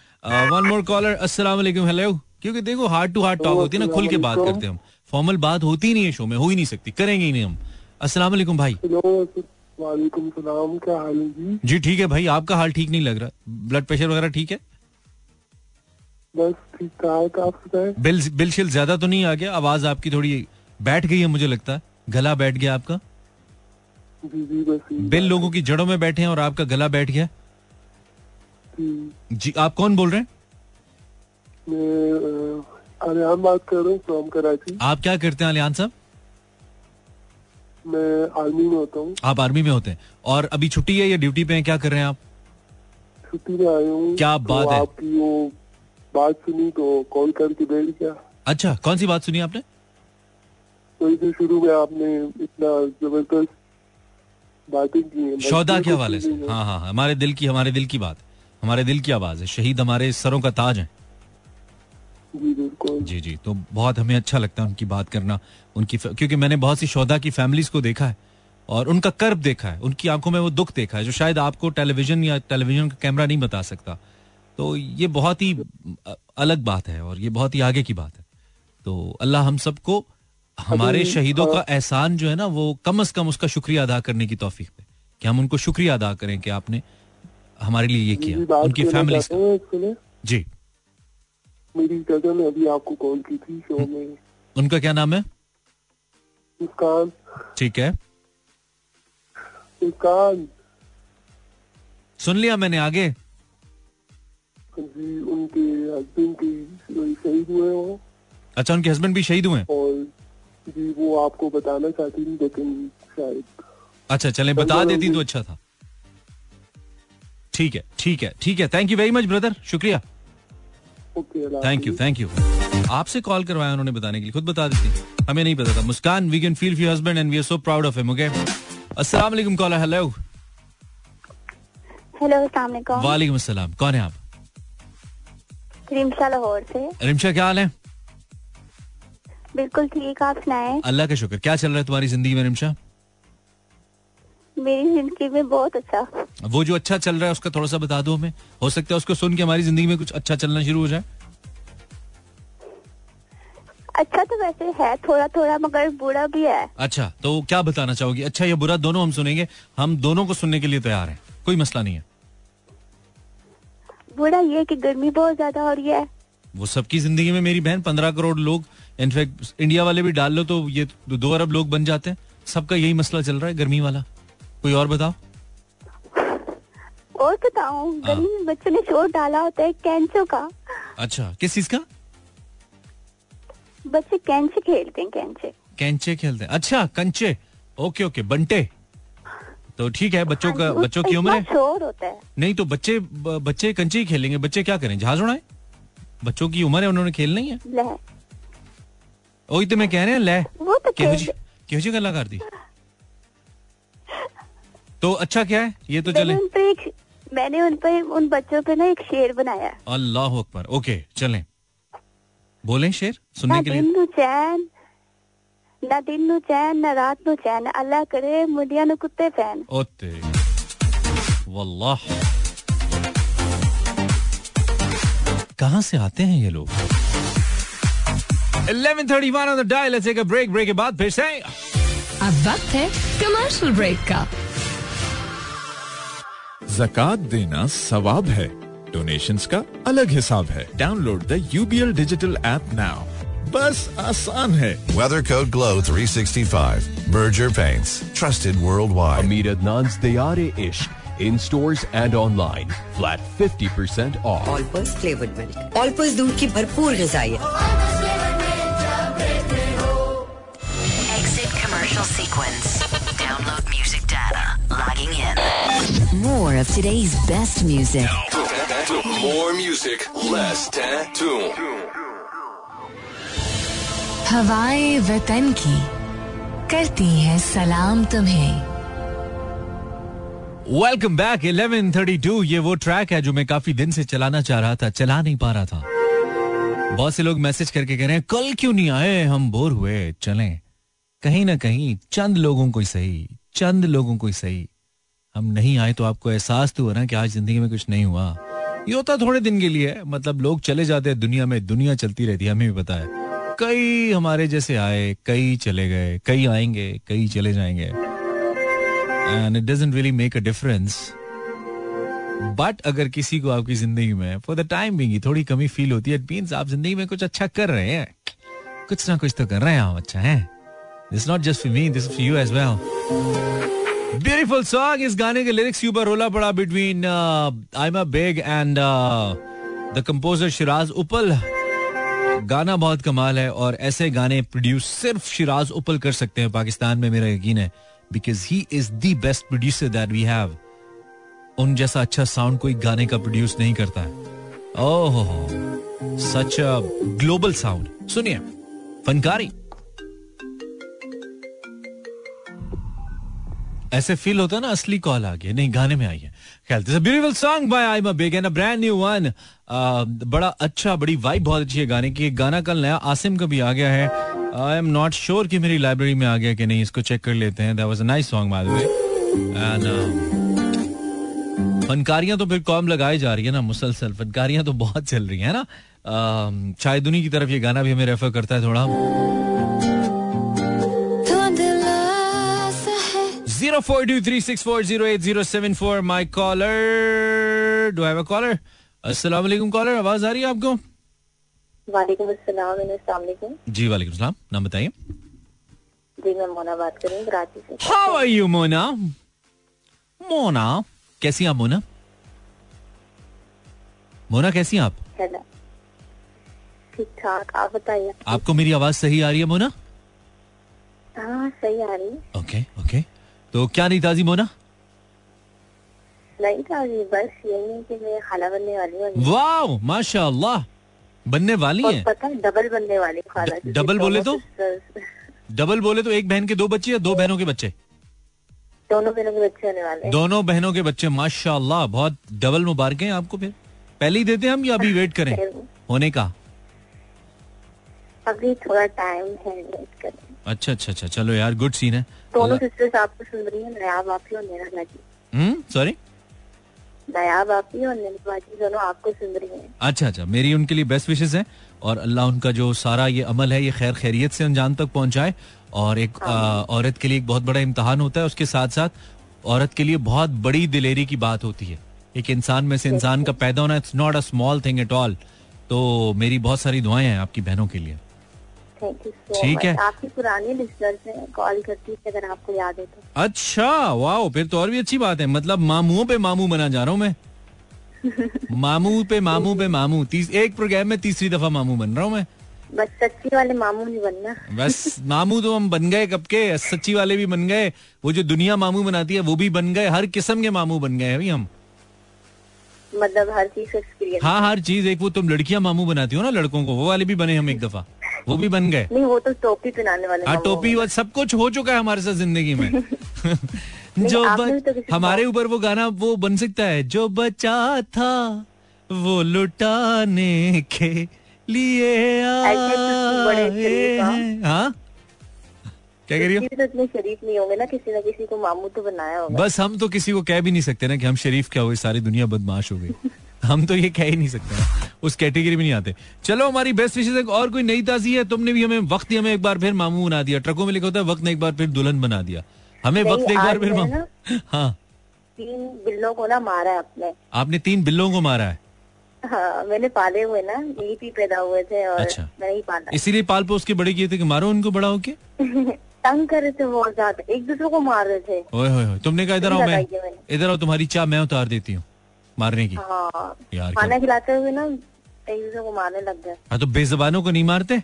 Speaker 1: one more caller अस्सलाम वालेकुम हेलो क्योंकि देखो हार्ट टू हार्ट टॉक होती है ना खुल के बात करते हैं हम। फॉर्मल बात होती ही नहीं है शो में हो ही नहीं सकती करेंगे ही नहीं हम। अस्सलाम वालेकुम भाई।
Speaker 6: वालेकुम सलाम क्या हाल है जी?
Speaker 1: जी ठीक है भाई आपका हाल ठीक नहीं लग रहा। ब्लड प्रेशर वगैरह ठीक है?
Speaker 6: बस ठीक ठाक आप
Speaker 1: बिल बिल शिल ज़्यादा तो नहीं आ गया? आवाज़ आपकी थोड़ी बैठ गई है मुझे लगता है। गला बैठ गया आपका? बिल लोगों की जड़ों में बैठे हैं और आपका गला बैठ गया?
Speaker 6: जी,
Speaker 1: जी आप कौन बोल रहे हैं?
Speaker 6: मैं बात कर रहा हूँ फ्रॉम कराची।
Speaker 1: आप क्या करते हैं अलियान साहब?
Speaker 6: मैं आर्मी में होता हूँ।
Speaker 1: आप आर्मी में होते हैं। और अभी छुट्टी है या ड्यूटी पे हैं? क्या कर रहे हैं आप?
Speaker 6: छुट्टी में आया हूँ।
Speaker 1: क्या बात तो है।
Speaker 6: आपकी वो बात सुनी तो कॉल करके बैठ गया।
Speaker 1: अच्छा कौन सी बात सुनी आपने?
Speaker 6: वही जो शुरू में आपने इतना ज़बरदस्त बातें की
Speaker 1: शौदा के हवाले से। हाँ। हाँ हाँ, हमारे दिल की हमारे दिल की बात हमारे दिल की आवाज़ है। शहीद हमारे सरों का ताज है।
Speaker 6: जी
Speaker 1: जी जी तो बहुत हमें अच्छा लगता है उनकी बात करना उनकी क्योंकि मैंने बहुत सी शौदा की फैमिलीज़ को देखा है और उनका कर्ब देखा है उनकी आँखों में वो दुख देखा है जो शायद आपको टेलीविज़न या टेलीविज़न का कैमरा नहीं बता सकता। तो ये बहुत ही अलग बात है और ये बहुत ही आगे की बात है। तो अल्लाह हम सबको हमारे शहीदों का एहसान जो है ना वो कम अज कम उसका शुक्रिया अदा करने की तोफीक पे कि हम उनको शुक्रिया अदा करें कि आपने हमारे लिए ये किया उनकी फैमिली जी।
Speaker 6: मेरी कज़न अभी आपको कॉल की थी शो में।
Speaker 1: उनका क्या नाम है?
Speaker 6: मुस्कान
Speaker 1: ठीक है।
Speaker 6: मुस्कान
Speaker 1: सुन लिया मैंने आगे।
Speaker 6: जी उनके हस्बैंड की शहीद हुए हैं। वो
Speaker 1: अच्छा उनके हस्बैंड भी शहीद हुए
Speaker 6: और जी वो आपको बताना चाहती थी लेकिन शायद
Speaker 1: अच्छा चलें बता देती तो अच्छा था। ठीक है ठीक है ठीक है। Thank you very much brother शुक्रिया। थैंक यू थैंक यू आपसे कॉल करवाया उन्होंने बताने के लिए खुद बता देती हमें नहीं पता था। Muskan we can feel for husband and we are so proud of him okay अस्सलाम वालेकुम कॉलर हेलो
Speaker 2: हेलो अस्सलाम वालेकुम
Speaker 1: वालेकुम अस्सलाम कौन है आप?
Speaker 2: रिमशा लाहौर से।
Speaker 1: रिमशा क्या हाल है?
Speaker 2: बिल्कुल ठीक आप सुनाएँ।
Speaker 1: अल्लाह का शुक्र। क्या चल रहा है तुम्हारी ज़िंदगी में रिमशा
Speaker 2: मेरी ज़िंदगी में बहुत अच्छा।
Speaker 1: वो जो अच्छा चल रहा है उसका थोड़ा सा बता दो हमें। हो सकता है उसको सुन के हमारी ज़िंदगी में कुछ अच्छा चलना शुरू हो जाए।
Speaker 2: अच्छा तो वैसे है थोड़ा थोड़ा मगर बुरा भी है।
Speaker 1: अच्छा तो क्या बताना चाहोगी? अच्छा या बुरा दोनों हम सुनेंगे। हम दोनों को सुनने के लिए तैयार हैं। कोई मसला नहीं है।
Speaker 2: बुरा ये कि गर्मी बहुत ज़्यादा हो रही है।
Speaker 1: वो सबकी ज़िंदगी में मेरी बहन पंद्रह करोड़ लोग इनफैक्ट इंडिया वाले भी डाल लो तो ये दो अरब लोग बन जाते हैं। सबका यही मसला चल रहा है गर्मी वाला। कोई और बताओ?
Speaker 2: और बताऊँ गर्मी में बच्चों ने शोर डाला होता है कैंचो का।
Speaker 1: अच्छा किस चीज़ का?
Speaker 2: बच्चे कैंचे खेलते हैं कैंचे।
Speaker 1: कैंचे खेलते हैं। अच्छा कंचे। ओके ओके बंटे। तो ठीक है बच्चों का
Speaker 2: हाँ
Speaker 1: बच्चों की उम्र है? नहीं तो बच्चे बच्चे कंचे ही खेलेंगे। बच्चे क्या करें? जहाज़ उड़ाए? बच्चों की उम्र है उन्होंने खेलना ही? है
Speaker 2: ले
Speaker 1: वही तो मैं कह रहे हैं ले
Speaker 2: तो खेल
Speaker 1: जी गल्ला कर दी। तो अच्छा क्या है? ये तो चले।
Speaker 2: मैंने उन पर उन बच्चों पे ना एक शेर बनाया।
Speaker 1: अल्लाह अकबर। ओके चलें। बोलें शेर सुनने के लिए?
Speaker 2: चैन ना दिन नु चैन ना रात नु चैन अल्लाह करे मुंडिया नु कुत्ते फ़ैन
Speaker 1: ओते वल्लाह कहाँ से आते हैं ये लोग 11:31 on the dial let's take a break break के बाद फिर से।
Speaker 7: अब वक्त है कमर्शियल ब्रेक का।
Speaker 8: जक़ात देना सवाब है। डोनेशंस का अलग हिसाब है। Download the UBL digital app now बस आसान है
Speaker 9: Weather Code Glow 365. Berger Paints. Trusted worldwide.
Speaker 10: Amir Adnan's Dayare Ishq in stores and online. Flat 50% off.
Speaker 11: Olpers flavoured milk Olpers दूध की भरपूर ग़िज़ाइयत
Speaker 12: Exit commercial sequence. Download music data. Logging in.
Speaker 7: More of today's best music.
Speaker 10: More music, less tattoo.
Speaker 7: हवाएँ वतन की करती है सलाम तुम्हें।
Speaker 1: वेलकम बैक 11:32 ये वो ट्रैक है जो मैं काफ़ी दिन से चलाना चाह रहा था, चला नहीं पा रहा था। बहुत से लोग मैसेज करके कह रहे हैं, कल क्यों नहीं आए? हम बोर हुए, चलें। कहीं ना कहीं, चंद लोगों को ही सही, चंद लोगों को ही सही। हम नहीं आए तो आपको एहसास तो हो ना कि आज ज़िंदगी में कुछ नहीं हुआ। ये होता थोड़े दिन के लिए मतलब लोग चले जाते हैं दुनिया में, दुनिया चलती रहती है, हमें भी पता है। कई हमारे जैसे आए, कई चले गए, कई आएँगे, कई चले जाएँगे। And it doesn't really make a difference but अगर किसी को आपकी ज़िंदगी में फॉर द टाइम बिंग थोड़ी कमी फील होती है इट मीन्स आप ज़िंदगी में कुछ अच्छा कर रहे हैं। कुछ ना कुछ तो कर रहे हैं आप अच्छा है। This not just for me this for you as well beautiful song इस गाने के लिरिक्स ऊपर रोला पड़ा between I am a big and the composer Shiraz Uppal गाना बहुत कमाल है और ऐसे गाने प्रोड्यूस सिर्फ़ शिराज उपल कर सकते हैं, पाकिस्तान में मेरा यकीन है because he is the best producer that we have उन जैसा अच्छा साउंड कोई गाने का प्रोड्यूस नहीं करता है। ओह सच अ ग्लोबल साउंड सुनिए, फनकारी। ऐसे फील होता है ना, असली कॉल आ गया, नहीं, गाने में आई है ख्याल beautiful song by I am big and a brand new one बड़ा अच्छा बड़ी वाइब बहुत अच्छी है गाने की। गाना कल नया आसिम का भी आ गया है। आई एम नॉट श्योर कि मेरी लाइब्रेरी में आ गया कि नहीं, इसको चेक कर लेते हैं। That was a nice song by the way फनकारियाँ तो फिर कॉम लगाई जा रही है ना, मुसलसल। फनकारियाँ तो बहुत चल रही है ना। शायदुनी की तरफ़ ये गाना भी हमें रेफर करता है थोड़ा। Four two three six four zero eight zero seven four. My caller. Do I have a caller? अस्सलाम वालेकुम कॉलर आवाज़ आ रही है आपको?
Speaker 2: वालेकुम अस्सलाम
Speaker 1: जी वालेकुम सलाम नाम बताइए।
Speaker 2: जी मैं मोना बात कर रही हूँ कराची से।
Speaker 1: How are you Mona? Mona कैसी आप मोना? मोना कैसी आप?
Speaker 2: हेलो। ठीक ठाक आप बताइए।
Speaker 1: आपको मेरी आवाज़ सही आ रही है मोना?
Speaker 2: हाँ सही आ रही है।
Speaker 1: ओके ओके तो क्या नहीं ताजी मोना?
Speaker 2: नहीं था अभी बस यही है कि मैं खाला बनने वाली हूँ।
Speaker 1: वाह माशाल्लाह। बनने वाली हैं?
Speaker 2: पता है डबल बनने वाली खाला
Speaker 1: डबल बोले तो? डबल बोले तो एक बहन के दो बच्चे या दो बहनों के बच्चे?
Speaker 2: दोनों बहनों के बच्चे होने वाले
Speaker 1: दोनों बहनों के बच्चे माशाल्लाह बहुत डबल मुबारक हैं आपको फिर। पहले ही देते हैं हम या अभी वेट करें? होने का।
Speaker 2: अभी थोड़ा टाइम है वेट करें
Speaker 1: अच्छा अच्छा अच्छा। चलो यार गुड सीन है।
Speaker 2: दोनों सिस्टर्स आपको सुन रही है नयाब आप ही और मेरा बाजी
Speaker 1: हम्म? सॉरी
Speaker 2: नयाब आप ही और मेरी बाजी दोनों आपको सुन रही है।
Speaker 1: अच्छा अच्छा। मेरी उनके लिए बेस्ट विशेष है और अल्लाह उनका जो सारा ये अमल है ये खैर खैरियत से अंजाम तक पहुँचाए और एक आ, औरत के लिए एक बहुत बड़ा इम्तहान होता है। उसके साथ साथ औरत के लिए बहुत बड़ी दिलेरी की बात होती है। एक इंसान में से इंसान का पैदा होना it's not a small thing at all तो मेरी बहुत सारी दुआएँ हैं आपकी बहनों के लिए।
Speaker 2: थैंक यू
Speaker 1: ठीक है।
Speaker 2: आपकी पुरानी लिस्टर्स हैं कॉल करती थी अगर आपको याद है तो।
Speaker 1: अच्छा वाह फिर तो और भी अच्छी बात है। मतलब मामुओं पे मामू बना जा रहा हूँ मैं। मामू पे मामू पे मामू। तीस एक प्रोग्राम में तीसरी दफ़ा मामू बन रहा हूँ मैं।
Speaker 2: बस सच्ची वाले मामू नहीं बनना।
Speaker 1: बस मामू तो हम बन गए कब के? सच्ची वाले भी बन गए। वो जो दुनिया मामू बनाती है वो भी बन गए। हर किस्म के मामू बन गए अभी हम।
Speaker 2: मतलब हर चीज़ एक्सपीरियंस
Speaker 1: हाँ हर चीज़। एक वो तुम लड़कियाँ मामू बनाती हो ना लड़कों को। वो वाले भी बने हम एक दफ़ा। वो भी बन गए।
Speaker 2: नहीं वो तो टोपी पहनाने वाले
Speaker 1: हाँ टोपी वो सब कुछ हो चुका है हमारे साथ ज़िंदगी में। जो
Speaker 2: तो
Speaker 1: हमारे ऊपर वो गाना वो बन सकता है जो बचा था वो लुटाने के लिए
Speaker 2: तो हाँ।
Speaker 1: क्या कह रही हो?
Speaker 2: तो इतने शरीफ नहीं होंगे ना किसी न किसी को मामू तो बनाया होगा।
Speaker 1: बस हम तो किसी को कह भी नहीं सकते ना कि हम शरीफ क्या हुए सारी दुनिया बदमाश हो गई। हम तो ये कह ही नहीं सकते उस कैटेगरी में नहीं आते। चलो हमारी बेस्ट विशेष और कोई नई ताजी है तुमने भी हमें वक्त ही हमें एक बार फिर मामू बना दिया। ट्रकों में लिखा होता है वक्त ने एक बार फिर दुल्हन बना दिया। हमें वक्त एक बार फिर मामू हाँ।
Speaker 2: तीन बिल्लों को ना मारा है आपने
Speaker 1: आपने तीन बिल्लों को मारा है?
Speaker 2: हाँ मैंने पाले हुए ना यही भी पैदा हुए थे और
Speaker 1: अच्छा।
Speaker 2: मैंने ही पाला।
Speaker 1: इसीलिए पाल पोस के बड़े किए थे कि मारो उनको बड़ा होके
Speaker 2: तंग कर रहे थे बहुत ज़्यादा। एक दूसरे को मार रहे थे।
Speaker 1: ओए होए तुमने कहा इधर आओ मैं। इधर आओ तुम्हारी चाह मैं उतार देती हूँ। मारने की।
Speaker 2: हाँ।
Speaker 1: यार
Speaker 2: खाना खिलाते हुए ना को मारने लग गए
Speaker 1: हाँ तो बेजबानों को नहीं मारते?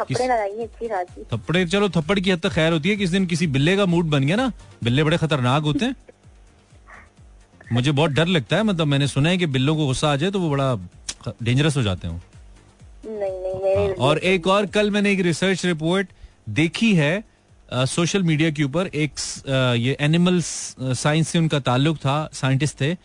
Speaker 2: थप्पड़े लगाई अच्छी खासी।
Speaker 1: थप्पड़े? चलो थप्पड़ की हद तक खैर होती है किस दिन किसी बिल्ले का मूड बन गया ना। बिल्ले बड़े खतरनाक होते हैं। मुझे बहुत डर लगता है मतलब मैंने सुना है कि बिल्लों को गुस्सा आ जाए तो वो बड़ा डेंजरस हो जाते हैं।
Speaker 2: नहीं नहीं
Speaker 1: हाँ, और एक और कल मैंने एक रिसर्च रिपोर्ट देखी है सोशल मीडिया के ऊपर एक ये एनिमल साइंस से उनका ताल्लुक था साइंटिस्ट थे।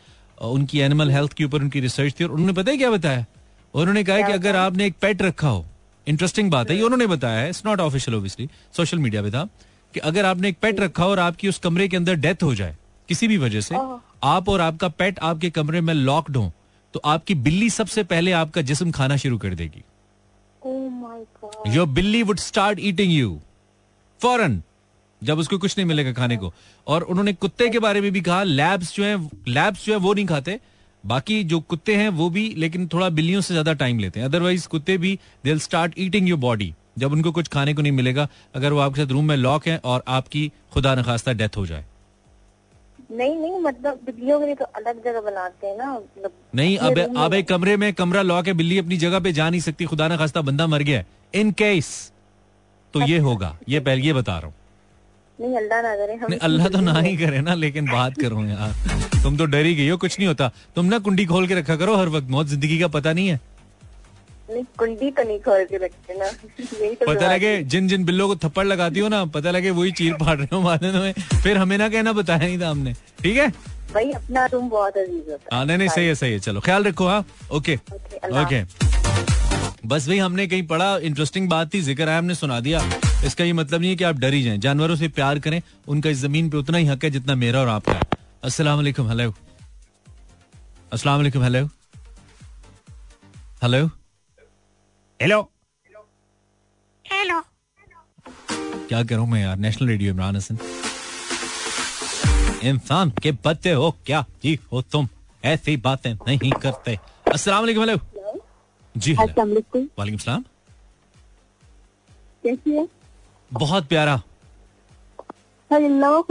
Speaker 1: उनकी एनिमल हेल्थ के ऊपर उनकी रिसर्च थी और उन्होंने पता है क्या बताया? उन्होंने कहा कि अगर आपने एक पेट रखा हो इंटरेस्टिंग बात है ये उन्होंने बताया है it's not official obviously social media पे था कि अगर आपने एक पेट रखा हो और आपकी उस कमरे के अंदर डेथ हो जाए किसी भी वजह से आप और आपका पेट आपके कमरे में लॉक्ड हो तो आपकी बिल्ली सबसे पहले आपका जिस्म खाना शुरू कर देगी।
Speaker 2: Oh.
Speaker 1: योर बिल्ली वुड स्टार्ट ईटिंग यू फ़ौरन जब उसको कुछ नहीं मिलेगा खाने को। और उन्होंने कुत्ते के बारे में भी कहा लैब्स जो है लैब्स जो है वो नहीं खाते। बाकी जो कुत्ते हैं वो भी लेकिन थोड़ा बिल्लियों से ज़्यादा टाइम लेते हैं। अदरवाइज़ कुत्ते भी they start eating your body जब उनको कुछ खाने को नहीं मिलेगा अगर वो आपके साथ रूम में लॉक है और आपकी खुदा न खास्ता डेथ हो जाए।
Speaker 2: नहीं नहीं मतलब बिल्लियों के लिए तो अलग जगह बनाते हैं ना मतलब
Speaker 1: नहीं अब अब कमरे में कमरा लॉक है बिल्ली अपनी जगह पे जा नहीं सकती खुदा न खास्ता बंदा मर गया इन केस तो ये होगा ये पहले ये बता रहा हूँ।
Speaker 2: नहीं अल्लाह ना करे हम
Speaker 1: नहीं अल्लाह तो ना ही करे ना लेकिन बात करो यार। तुम तो डरी ही गई हो कुछ नहीं होता। तुम ना कुंडी खोल के रखा करो हर वक्त मौत ज़िंदगी का पता नहीं है।
Speaker 2: नहीं कुंडी तो नहीं खोल के रखते ना। तो
Speaker 1: पता लगे जिन जिन बिल्लों को थप्पड़ लगाती हो ना पता लगे वही चीर फाड़ रहे हो मारने में फिर हमें ना कहना बताया नहीं था हमने। ठीक है?
Speaker 2: भाई अपना रूम बहुत अज़ीज़ होता
Speaker 1: हाँ नहीं नहीं सही है सही है। चलो ख्याल रखो हाँ? ओके ओके बस भाई हमने कहीं पढ़ा इंटरेस्टिंग बात थी ज़िक्र है हमने सुना दिया। इसका ये मतलब नहीं है कि आप डर ही जाएँ। जानवरों से प्यार करें उनका इस ज़मीन पे उतना ही हक है जितना मेरा और आपका है। अस्सलाम वालेकुम हेलो अस्सलाम वालेकुम हेलो हेलो हेलो
Speaker 13: हेलो
Speaker 1: क्या करूँ मैं यार? National radio Imran Hasan. इंसान के बच्चे हो क्या? जी हो तुम। ऐसी बातें नहीं करते। अस्सलाम वालेकुम हेलो जी हेलो
Speaker 2: वालेकुम
Speaker 1: सलाम.
Speaker 2: कैसी है?
Speaker 1: बहुत प्यारा.
Speaker 2: अल्लाह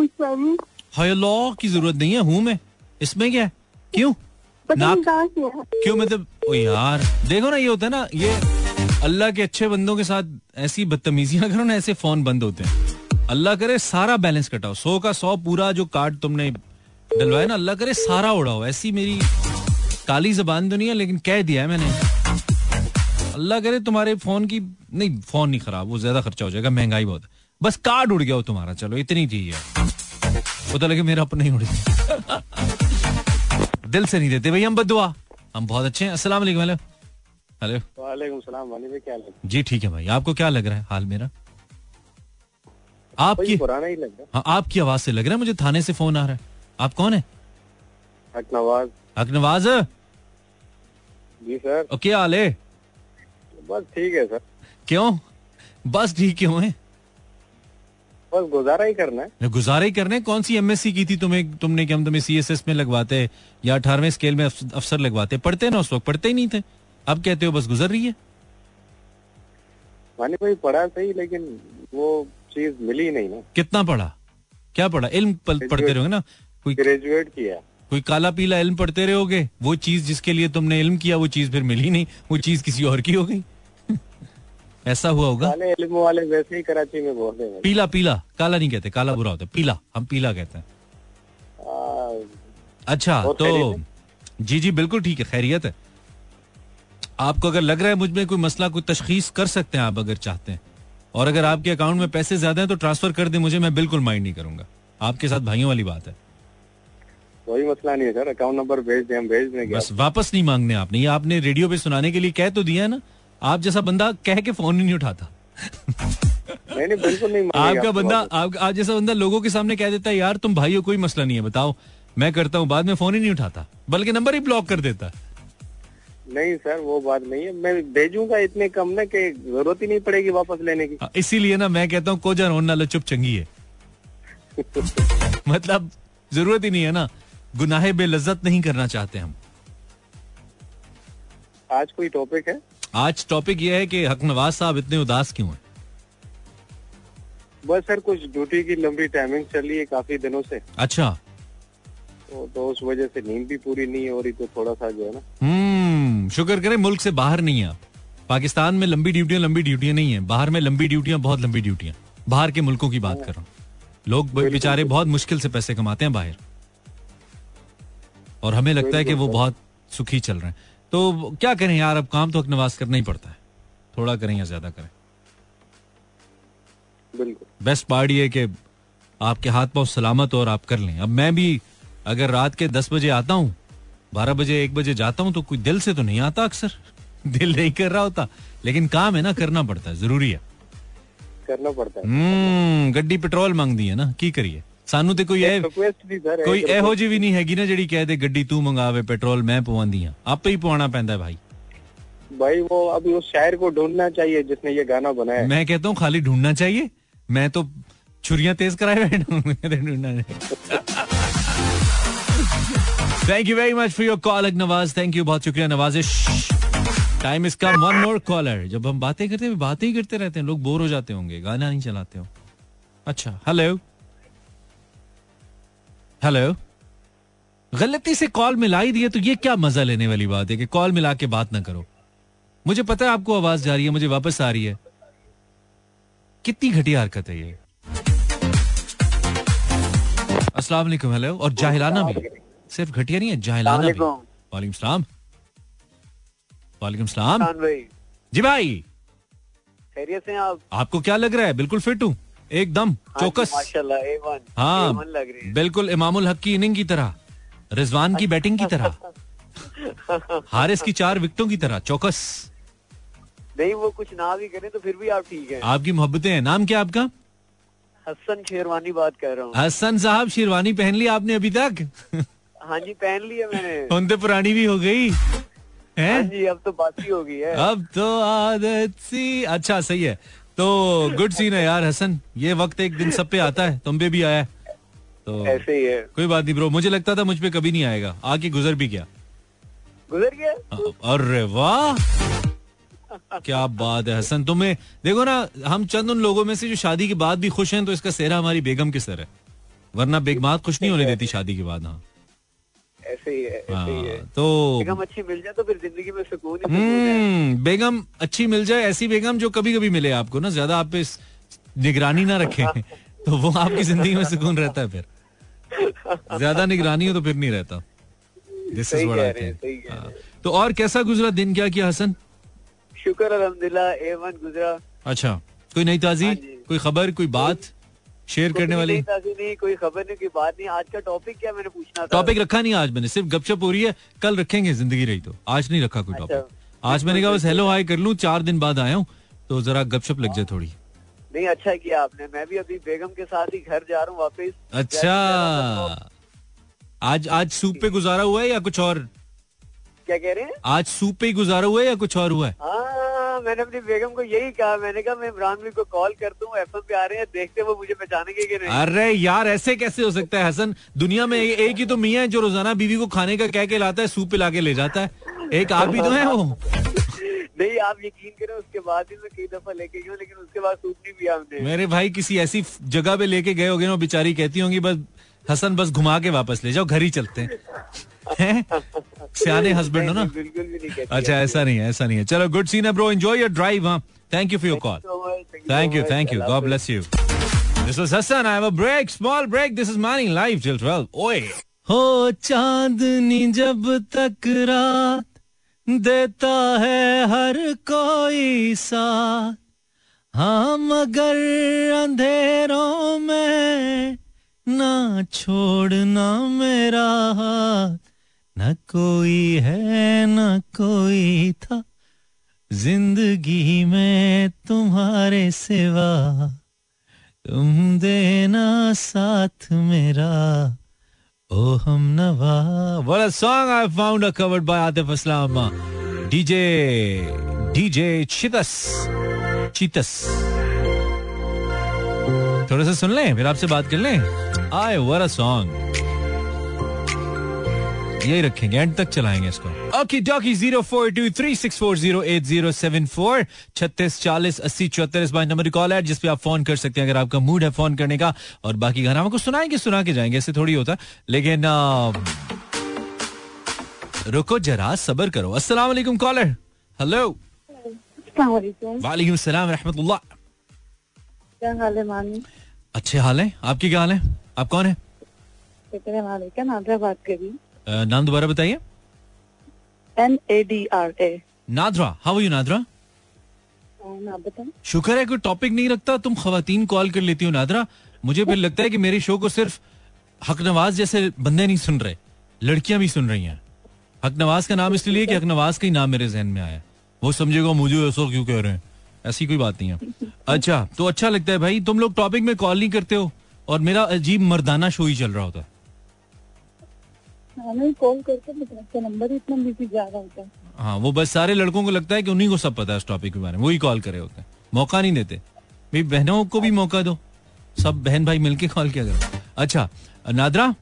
Speaker 1: की ज़रूरत नहीं है? हूँ मैं. इसमें क्या है? क्यों?
Speaker 2: है।
Speaker 1: क्यों मतलब ओ यार. देखो ना ये होता है ना ये अल्लाह के अच्छे बंदों के साथ ऐसी बदतमीजियाँ करो ना ऐसे फ़ोन बंद होते हैं. अल्लाह करे सारा बैलेंस कटाओ. सौ का सौ पूरा जो कार्ड तुमने डलवाया ना अल्लाह करे सारा उड़ाओ. ऐसी मेरी काली जबान तो नहीं है लेकिन कह दिया है मैंने. अल्लाह करे तुम्हारे फ़ोन की नहीं फ़ोन नहीं खराब वो ज़्यादा खर्चा हो जाएगा महँगाई बहुत बस कार्ड उड़ गया हो तुम्हारा चलो इतनी चाहिए पता लगे मेरा अपना ही उड़ गया। दिल से नहीं देते भाई हम बदुआ हम बहुत अच्छे हैं। अस्सलाम वालेकुम हेलो हेलो जी ठीक है भाई। आपको क्या लग रहा है हाल मेरा? आपकी
Speaker 5: पुराना ही लग रहा
Speaker 1: हाँ। आपकी आवाज़ से लग रहा है मुझे थाने से फ़ोन आ रहा है। आप कौन है?
Speaker 5: है हक नवाज़।
Speaker 1: हक नवाज़।
Speaker 5: जी सर।
Speaker 1: क्या हाल है?
Speaker 5: बस ठीक है सर।
Speaker 1: क्यों? बस ठीक क्यों है?
Speaker 5: बस गुजारा ही करना है।
Speaker 1: गुजारे ही करने कौन सी एमएससी की थी तुम्हें तुमने कि हम तुम्हें सीएसएस में लगवाते या अठारहवें स्केल में अफसर लगवाते? पढ़ते ना उस वक्त? पढ़ते ही नहीं थे। अब कहते हो बस गुजर रही है।
Speaker 5: वानी भाई पढ़ा सही लेकिन वो चीज़ मिली नहीं ना।
Speaker 1: कितना पढ़ा? क्या पढ़ा? इल्म पढ़ते रहोगे ना? कोई
Speaker 5: ग्रेजुएट किया।
Speaker 1: कोई काला पीला इल्म पढ़ते रहोगे? वो चीज़ जिसके लिए तुमने इल्म किया वो चीज़ फिर मिली नहीं। वो चीज़ किसी और की हो गई। ऐसा हुआ होगा?
Speaker 5: इल्म वाले वैसे ही कराची में हैं।
Speaker 1: पीला पीला। काला नहीं कहते काला बुरा होता है। पीला हम पीला कहते हैं। अच्छा तो जी जी बिल्कुल ठीक है खैरियत है। आपको अगर लग रहा है मुझमें कोई मसला कोई तशखीस कर सकते हैं आप अगर चाहते हैं। और अगर आपके अकाउंट में पैसे ज़्यादा हैं तो ट्रांसफ़र कर दें मुझे मैं बिल्कुल माइंड नहीं करूँगा। आपके साथ भाइयों वाली बात है।
Speaker 5: कोई मसला नहीं है सर अकाउंट नंबर भेज दें हम भेज देंगे
Speaker 1: बस वापस नहीं मांगने आपने। ये आपने रेडियो पे सुनाने के लिए कह तो दिया है ना? आप जैसा बंदा कह के फ़ोन ही नहीं उठाता।
Speaker 5: नहीं नहीं बिल्कुल नहीं
Speaker 1: आपका बंदा आप, आप जैसा बंदा लोगों के सामने कह देता है यार तुम भाई हो कोई मसला नहीं है बताओ। मैं करता हूँ बाद में फ़ोन ही नहीं उठाता बल्कि नंबर ही ब्लॉक कर देता।
Speaker 5: नहीं सर वो बात नहीं है। मैं भेजूँगा इतने कम ना कि ज़रूरत ही नहीं पड़ेगी वापस लेने की।
Speaker 1: इसीलिए ना मैं कहता हूँ कोजा रोन नालो चुप चंगी है। मतलब ज़रूरत ही नहीं है ना। गुनाहे बेलज्जत नहीं करना चाहते हम।
Speaker 5: आज कोई टॉपिक है?
Speaker 1: आज टॉपिक ये है कि हक नवाज़ साहब इतने उदास क्यों हैं?
Speaker 5: बस सर कुछ ड्यूटी की लंबी टाइमिंग चल रही है काफ़ी दिनों से।
Speaker 1: अच्छा।
Speaker 5: तो, तो उस वजह से नींद भी पूरी नहीं हो रही तो थोड़ा सा जो है ना।
Speaker 1: हम्म शुक्र करें मुल्क से बाहर नहीं है आप। पाकिस्तान में लंबी ड्यूटियाँ लंबी ड्यूटियाँ नहीं है। बाहर में लंबी ड्यूटियाँ बहुत लंबी ड्यूटियाँ बाहर के मुल्कों की बात कर रहा हूँ। लोग बेचारे बहुत मुश्किल से पैसे कमाते हैं बाहर। और हमें लगता है कि वो बहुत सुखी चल रहे हैं। तो क्या करें यार अब काम तो हक नवाज़ करना ही पड़ता है। थोड़ा करें या ज़्यादा करें।
Speaker 5: बिल्कुल।
Speaker 1: बेस्ट पार्ट ये कि आपके हाथ पाँव सलामत और आप कर लें। अब मैं भी अगर रात के दस बजे आता हूँ बारह बजे एक बजे जाता हूँ तो कोई दिल से तो नहीं आता अक्सर। दिल नहीं कर रहा होता। लेकिन काम है ना करना पड़ता है ज़रूरी है।
Speaker 5: करना पड़ता है।
Speaker 1: हम्म गड्डी पेट्रोल मांग दी है ना की करिए? सानू ते कोई ए
Speaker 5: रिक्वेस्ट भी सर
Speaker 1: ਕੋਈ ਇਹੋ ਜਿਹੀ ਵੀ ਨਹੀਂ ਹੈਗੀ ਨਾ ਜਿਹੜੀ ਕਹਿ ਦੇ ਗੱਡੀ ਤੂੰ ਮੰਗਾਵੇ ਪੈਟਰੋਲ ਮੈਂ ਪਵਾਉਂਦੀ ਆ ਆਪੇ ਹੀ ਪਵਾਉਣਾ ਪੈਂਦਾ भाई
Speaker 5: भाई वो अभी उस शायर को ढूंढना चाहिए जिसने ये गाना बनाया है।
Speaker 1: मैं कहता हूँ खाली ढूंढना चाहिए मैं तो छुरियां तेज कराए बैठा हूँ ढूंढना thank you very much for your call Nawaz thank you बहुत शुक्रिया नवाजिश टाइम इसका वन मोर कॉलर जब हम बातें करते हैं बातें ही करते रहते हैं लोग बोर हो जाते होंगे गाना नहीं चलाते हो अच्छा हेलो हेलो गलती से कॉल मिला ही दिए तो ये क्या मज़ा लेने वाली बात है कि कॉल मिला के बात ना करो। मुझे पता है आपको आवाज़ जा रही है मुझे वापस आ रही है। कितनी घटिया हरकत है ये। अस्सलाम वालेकुम हेलो और जाहिलाना भी। सिर्फ़ घटिया नहीं है जाहिलाना भी। वालेकुम। सलाम। वालेकुम सलाम। जी भाई।
Speaker 14: खैरियत से हैं आप?
Speaker 1: आपको क्या लग रहा है? बिल्कुल फिट हूँ। एकदम
Speaker 14: हाँ
Speaker 1: चौकस। हाँ
Speaker 14: A1 लग रही है।
Speaker 1: बिल्कुल इमामुल हक की इनिंग की तरह रिजवान की बैटिंग की तरह हारिस की चार विकेटों की तरह चौकस।
Speaker 14: नहीं वो कुछ ना भी करें तो फिर भी आप ठीक है।
Speaker 1: आपकी मोहब्बतें हैं। नाम क्या आपका?
Speaker 14: हसन शेरवानी बात कर रहा हूँ।
Speaker 1: हसन साहब शेरवानी पहन ली आपने अभी तक?
Speaker 14: हाँ जी पहन लिया मैंने।
Speaker 1: उन तो पुरानी भी हो गई।
Speaker 14: हाँ? जी अब तो बात ही हो गई है।
Speaker 1: अब तो आदत सी। अच्छा सही है। तो गुड सीन है यार हसन। ये वक्त एक दिन सब पे आता है तुम पे भी आया है। तो
Speaker 14: ऐसे ही है।
Speaker 1: कोई बात नहीं ब्रो मुझे लगता था मुझ पे कभी नहीं आएगा। आके गुजर भी गया।
Speaker 14: गुजर गया?
Speaker 1: अरे वाह! क्या बात है हसन तुम्हें देखो ना हम चंद उन लोगों में से जो शादी के बाद भी खुश हैं तो इसका सेहरा हमारी बेगम के सर है। वरना बेगमात खुश नहीं होने देती शादी के बाद हाँ।
Speaker 14: ऐसे ही है ऐसे ही है
Speaker 1: हाँ, तो
Speaker 14: बेगम अच्छी मिल जाए तो फिर ज़िंदगी में सुकून ही है।
Speaker 1: हम्म बेगम अच्छी मिल जाए ऐसी बेगम जो कभी कभी मिले आपको ना ज़्यादा आप इस निगरानी ना रखे तो वो आपकी ज़िंदगी में सुकून रहता है फिर। ज़्यादा निगरानी हो तो फिर नहीं रहता।
Speaker 14: This
Speaker 1: is
Speaker 14: what
Speaker 1: I
Speaker 14: think हैं।
Speaker 1: तो और कैसा गुजरा दिन क्या किया हसन?
Speaker 14: शुक्र अल्हम्दुलिल्लाह ए वन गुजरा।
Speaker 1: अच्छा कोई नई ताजी? कोई खबर कोई बात? शेयर करने वाली
Speaker 14: नहीं, कोई खबर नहीं कोई बात नहीं। आज का टॉपिक क्या मैंने पूछना था।
Speaker 1: टॉपिक रखा नहीं आज मैंने सिर्फ़ गपशप हो रही है। कल रखेंगे ज़िंदगी रही तो। आज नहीं रखा कोई
Speaker 14: अच्छा।
Speaker 1: टॉपिक आज मैंने कहा बस हेलो हाय कर लूँ चार दिन बाद आया हूँ तो जरा गपशप लग जाए थोड़ी।
Speaker 14: नहीं अच्छा किया आपने। मैं भी अभी बेगम के साथ ही घर जा रहा हूँ वापस।
Speaker 1: अच्छा। आज आज सूप पे गुजारा हुआ है या कुछ और?
Speaker 14: क्या कह रहे हैं?
Speaker 1: आज सूप पे ही गुजारा हुआ है या कुछ और हुआ है?
Speaker 14: हाँ मैंने अपनी बेगम को यही कहा मैंने कहा मैं इमरान भाई को कॉल करता हूँ एफ़ पे आ रहे हैं देखते वो मुझे पहचानेंगे कि नहीं.
Speaker 1: अरे यार ऐसे कैसे हो सकता है हसन? दुनिया में एक ही तो मियाँ है जो रोज़ाना बीवी को खाने का कह के लाता है सूप पिला के ले जाता है। एक आप भी तो है वो।
Speaker 14: नहीं आप यकीन करें उसके बाद ही मैं कई दफ़ा लेके गया लेकिन उसके बाद सूप नहीं पिया हमने।
Speaker 1: मेरे भाई किसी ऐसी जगह पे लेके गए होगे ना बेचारी कहती होंगी बस हसन बस घुमा के वापस ले जाओ घर ही चलते हैं? सियाने हस्बैंड हो ना?
Speaker 14: बिल्कुल भी नहीं कहती
Speaker 1: अच्छा ऐसा नहीं है ऐसा नहीं है। चलो गुड सीन है ब्रो एंजॉय योर ड्राइव हाँ
Speaker 14: thank you for
Speaker 1: your
Speaker 14: call
Speaker 1: thank you
Speaker 14: thank
Speaker 1: you
Speaker 14: God
Speaker 1: bless you this was Hasan I have a break small break this is morning live till 12 ओए हो चांदनी जब तक रात देता है हर कोई साथ। हाँ मगर अंधेरों में ना छोड़ना मेरा हाथ। कोई है, ना कोई था। ज़िंदगी में तुम्हारे सिवा तुम देना साथ मेरा। ओ हम नवा। बड़ा song I found covered by Atif Aslam DJ DJ चितस चितस थोड़ा सा सुन लें, फिर आपसे बात कर लें। आए वर अ सॉन्ग यही रखेंगे एंड तक चलाएँगे इसको। Okay dokey zero four two three six four zero eight zero seven four छत्तीस चालीस अस्सी चौहत्तर इस बार नंबर कॉल है जिसपे आप फ़ोन कर सकते हैं अगर आपका मूड है फ़ोन करने का और बाकी गाना हमको सुनाएँगे सुना के जाएँगे ऐसे थोड़ी होता लेकिन रुको जरा सबर करो। अस्सलाम वालेकुम कॉलर हेलो वालेकुम। सलाम रहमतुल्लाह।
Speaker 15: क्या हाल है मानी
Speaker 1: अच्छे हाल है? आपकी क्या हाल है? आप कौन है?
Speaker 15: है बात करी
Speaker 1: नाम दोबारा बताइए?
Speaker 15: N A D
Speaker 1: R A Nadra how
Speaker 15: you Nadra?
Speaker 1: शुक्र है कोई टॉपिक नहीं रखता तुम खवातीन कॉल कर लेती हो नादरा। मुझे फिर लगता है कि मेरे शो को सिर्फ़ हक नवाज़ जैसे बंदे नहीं सुन रहे लड़कियाँ भी सुन रही हैं। हक नवाज़ का नाम इसलिए कि हक नवाज़ का ही नाम मेरे जहन में आया। वो समझेगा मुझे ऐसा क्यों कह रहे हैं? ऐसी कोई बात नहीं है। अच्छा तो अच्छा लगता है भाई तुम लोग टॉपिक में कॉल नहीं करते हो और मेरा अजीब मर्दाना शो ही चल रहा होता। है
Speaker 15: हमें कॉल करके लेकिन नंबर इतना बिज़ी जा होता है।
Speaker 1: हाँ वो बस सारे लड़कों को लगता है कि उन्हीं को सब पता है इस टॉपिक के बारे में। वही कॉल करे होते हैं। मौका नहीं देते। भाई बहनों को भी मौका दो। सब बहन भाई मिलके कॉल किया करो। अच्छा नादरा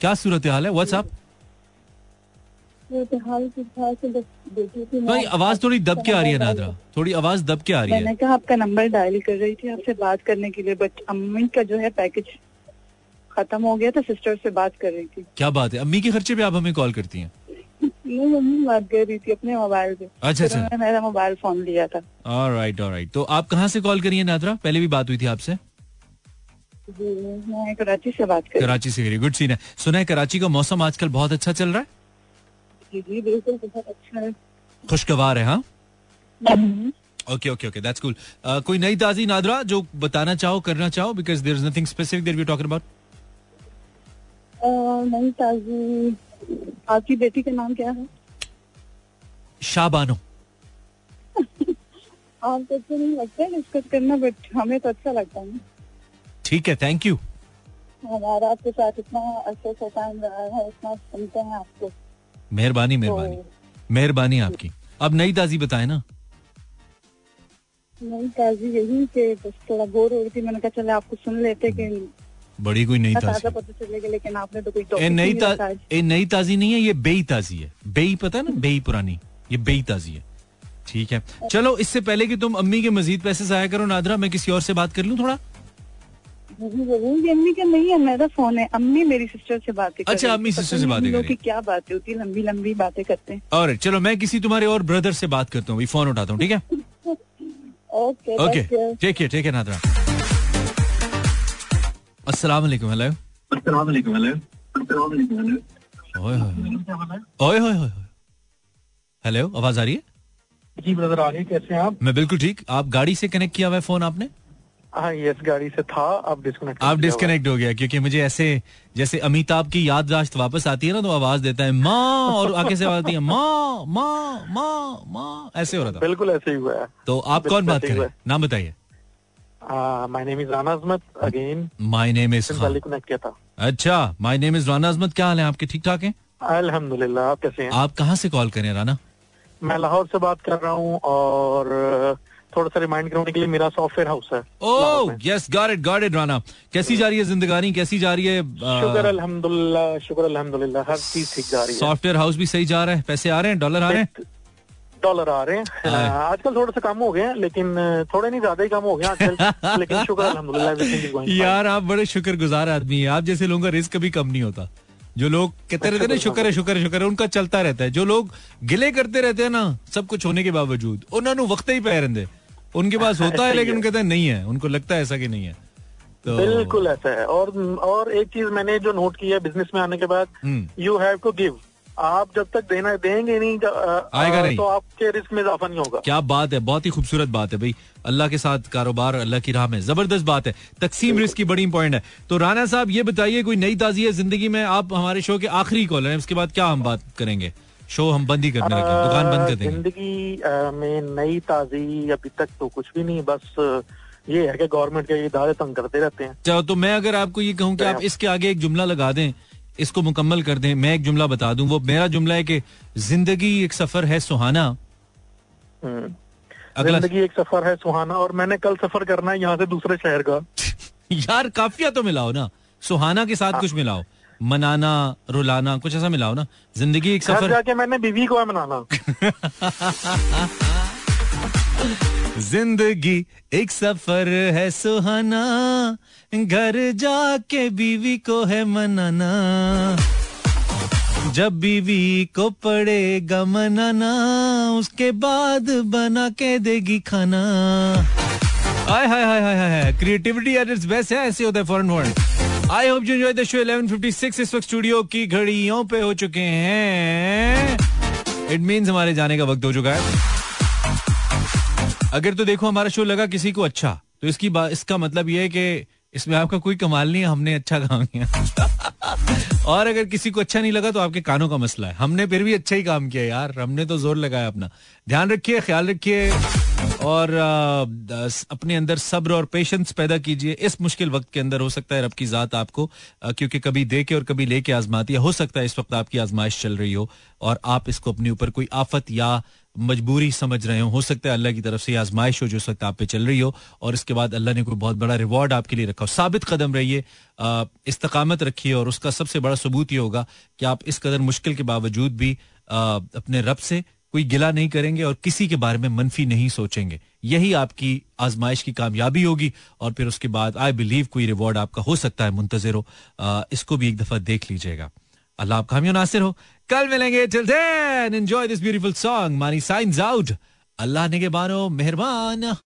Speaker 1: क्या सूरत हाल है?
Speaker 15: तो मैं।
Speaker 1: भाई आवाज़ थोड़ी दब के आ रही है नादरा। थोड़ी आवाज़ दब के आ रही है।
Speaker 15: मैंने कहा आपका नंबर डायल कर रही थी आपसे बात करने के लिए बट अम्मी का जो है पैकेज खत्म हो गया था सिस्टर से बात कर रही थी।
Speaker 1: क्या बात है? अम्मी के खर्चे पे आप हमें कॉल करती हैं?
Speaker 15: नहीं मम्मी बात कर रही थी अपने मोबाइल पे।
Speaker 1: अच्छा, अच्छा।
Speaker 15: उन्होंने मेरा मोबाइल फ़ोन लिया था।
Speaker 1: ऑलराइट ऑलराइट तो आप कहाँ से कॉल करिए नादरा? पहले भी बात हुई थी आपसे।
Speaker 15: मैं कराची से बात कर रही
Speaker 1: कराची से करिए। गुड सीन है। सुना है कराची का मौसम आजकल बहुत अच्छा चल रहा है?
Speaker 15: जी जी बिल्कुल बहुत अच्छा है।
Speaker 1: खुशगवार है हाँ? Okay okay okay that's cool कोई नई ताजी नादरा जो बताना चाहो करना चाहो because there is nothing specific that we talking
Speaker 15: about नहीं ताजी आपकी बेटी का नाम क्या है?
Speaker 1: शाबानो।
Speaker 15: आपको अच्छा नहीं लगता डिस्कस करना बट हमें तो अच्छा लगता है
Speaker 1: ठीक है थैंक यू
Speaker 15: हमारा आपके साथ इतना अच्छा सा टाइम रहा है इतना सुनते हैं आपको
Speaker 1: मेहरबानी मेहरबानी। मेहरबानी आपकी। अब नई ताजी बताए ना।
Speaker 15: नहीं ताजी यही कि बस थोड़ा बोर हो रही थी मैंने कहा चले आपको सुन लेते कि
Speaker 1: बड़ी कोई नई
Speaker 15: ताज़ा। लेकिन आपने तो कोई
Speaker 1: नई ताजी नहीं है ये बेई ताजी है। बेई पता है ना? बेई पुरानी। ये बेई ताजी है। ठीक है। चलो इससे पहले कि तुम अम्मी के मजीद पैसे जाया करो नादरा मैं किसी और से बात कर लूँ थोड़ा?
Speaker 15: अम्मी का नहीं है मेरा फ़ोन है। अम्मी मेरी सिस्टर से बातें
Speaker 1: अच्छा, अम्मी सिस्टर से बातें कर
Speaker 15: की क्या बातें होती है। लंबी लंबी बातें करते हैं।
Speaker 1: और चलो मैं किसी तुम्हारे और ब्रदर से बात करता हूँ। फ़ोन उठाता हूँ ठीक है?
Speaker 15: Okay
Speaker 1: okay
Speaker 15: thank you.
Speaker 1: Take care take care Nadra अस्सलाम वालेकुम हेलो अस्सलाम ओए होए ओए होए होए हेलो आवाज़ आ रही है?
Speaker 16: जी ब्रदर आ रही कैसे हैं आप?
Speaker 1: मैं बिल्कुल ठीक। आप गाड़ी से कनेक्ट किया हुआ है फ़ोन आपने?
Speaker 16: हाँ यस गाड़ी से था। आप डिस्कनेक्ट
Speaker 1: आप डिस्कनेक्ट हो गया क्योंकि मुझे ऐसे जैसे अमिताभ की याददाश्त वापस आती है ना तो आवाज़ देता है माँ और आगे से आवाज़ आती है माँ माँ माँ माँ ऐसे हो रहा था।
Speaker 16: बिल्कुल ऐसे ही हुआ है।
Speaker 1: तो आप कौन बात करें
Speaker 16: ऐसे
Speaker 1: नाम बताइए।
Speaker 16: My name is Rana Azmat again
Speaker 1: my name is
Speaker 16: पहले कनेक्ट किया था
Speaker 1: अच्छा my name is Rana Azmat क्या हाल है आपके? ठीक ठाक हैं?
Speaker 16: अल्हम्दुलिल्लाह आप कैसे हैं?
Speaker 1: आप कहाँ से कॉल करें राना
Speaker 16: मैं लाहौर से बात कर रहा हूँ और थोड़ा सा रिमाइंड करने के लिए मेरा सॉफ्टवेयर हाउस है
Speaker 1: ओह yes got it got it Rana कैसी जा रही है जिंदगानी? कैसी जा रही है
Speaker 16: शुक्र अल्हम्दुलिल्लाह शुक्र अल्हम्दुलिल्लाह हर चीज़ ठीक जा रही है।
Speaker 1: सॉफ्टवेयर हाउस भी सही जा रहा है? पैसे आ रहे हैं? डॉलर आ रहे हैं?
Speaker 16: डॉलर आ रहे हैं। आजकल थोड़ा सा कम हो गए हैं लेकिन थोड़े नहीं ज़्यादा ही कम हो गए आजकल लेकिन शुक्र अल्हम्दुलिल्लाह fine.
Speaker 1: यार आप बड़े शुक्रगुजार आदमी हैं। आप जैसे लोगों का रिस्क कभी कम नहीं होता। जो लोग कहते रहते हैं ना शुक्र है शुक्र है शुक्र है उनका चलता रहता है। जो लोग गिले करते रहते हैं ना सब कुछ होने के बावजूद उन्होंने वक्त ही पै रहते उनके पास होता है लेकिन कहते हैं नहीं है। उनको लगता है ऐसा कि नहीं है। तो
Speaker 16: बिल्कुल ऐसा है। और और एक चीज़ मैंने जो नोट की है बिज़नेस में आने के बाद यू हैव टू गिव आप जब तक देना देंगे नहीं
Speaker 1: आएगा नहीं।
Speaker 16: तो आपके रिस्क में इजाफा नहीं होगा।
Speaker 1: क्या बात है बहुत ही खूबसूरत बात है भाई। अल्लाह के साथ कारोबार अल्लाह की राह में। ज़बरदस्त बात है। तकसीम रिस्क की बड़ी इंपॉर्टेंट है। तो राना साहब ये बताइए कोई नई ताजी है ज़िंदगी में? आप हमारे शो के आखिरी कॉलर हैं उसके बाद क्या हम बात करेंगे? शो हम बंद ही करने लगे दुकान बंद कर देंगे।
Speaker 16: ज़िंदगी में नई ताजी अभी तक तो कुछ भी नहीं बस ये है कि गवर्नमेंट के इदारे तंग करते रहते हैं।
Speaker 1: चलो तो मैं अगर आपको ये कहूँ कि आप इसके आगे एक जुमला लगा दें इसको मुकम्मल कर दें। मैं एक जुमला बता दूँ। वो मेरा जुमला है कि ज़िंदगी एक सफ़र है सुहाना।
Speaker 16: हम्म।
Speaker 1: अगला
Speaker 16: ज़िंदगी एक सफ़र है सुहाना और मैंने कल सफ़र करना है यहाँ से दूसरे शहर का।
Speaker 1: यार काफिया तो मिलाओ ना। सुहाना के साथ कुछ मिलाओ। मनाना रुलाना कुछ ऐसा मिलाओ ना। ज़िंदगी एक सफ़र
Speaker 16: जाके मैंने बीवी को है मनाना।
Speaker 1: ज़िंदगी एक सफ़र है सुहाना, घर जाके बीवी को है मनाना। जब बीवी को पड़ेगा मनाना, उसके बाद बना के देगी खाना। हाय हाय हाय हाय हाय क्रिएटिविटी एट इट्स बेस्ट है, ऐसे होता है फॉरन world I hope you enjoy the show 1156 इस वक्त स्टूडियो की घड़ियों पे हो चुके हैं। इट मींस हमारे जाने का वक्त हो चुका है। अगर तो देखो हमारा शो लगा किसी को अच्छा तो इसकी इसका मतलब ये है कि इसमें आपका कोई कमाल नहीं है हमने अच्छा काम किया। और अगर किसी को अच्छा नहीं लगा तो आपके कानों का मसला है। हमने फिर भी अच्छा ही काम किया यार हमने तो ज़ोर लगाया अपना। ध्यान रखिए ख्याल रखिए और आ, अपने अंदर सब्र और पेशेंस पैदा कीजिए। इस मुश्किल वक्त के अंदर हो सकता है रब की जात आपको क्योंकि कभी दे के और कभी लेके आजमाती है। हो सकता है इस वक्त आपकी आजमाइश चल रही हो और आप इसको अपने ऊपर कोई आफत या मजबूरी समझ रहे हो। हो सकता है अल्लाह की तरफ़ से आजमाइश हो जो इस वक्त आप पे चल रही हो और इसके बाद अल्लाह ने कोई बहुत बड़ा रिवॉर्ड आपके लिए रखा हो। साबित कदम रहिए इस्तकामत रखिए और उसका सबसे बड़ा सबूत ये होगा कि आप इस कदर मुश्किल के बावजूद भी आ, अपने रब से कोई गिला नहीं करेंगे और किसी के बारे में मनफी नहीं सोचेंगे। यही आपकी आजमाइश की कामयाबी होगी और फिर उसके बाद आई बिलीव कोई रिवॉर्ड आपका हो सकता है मुंतजर हो। इसको भी एक दफ़ा देख लीजिएगा। अल्लाह आप कामयाब नासिर हो। कल मिलेंगे till then enjoy this beautiful song मानी साइंस आउट अल्लाह ने के बारो मेहरबान।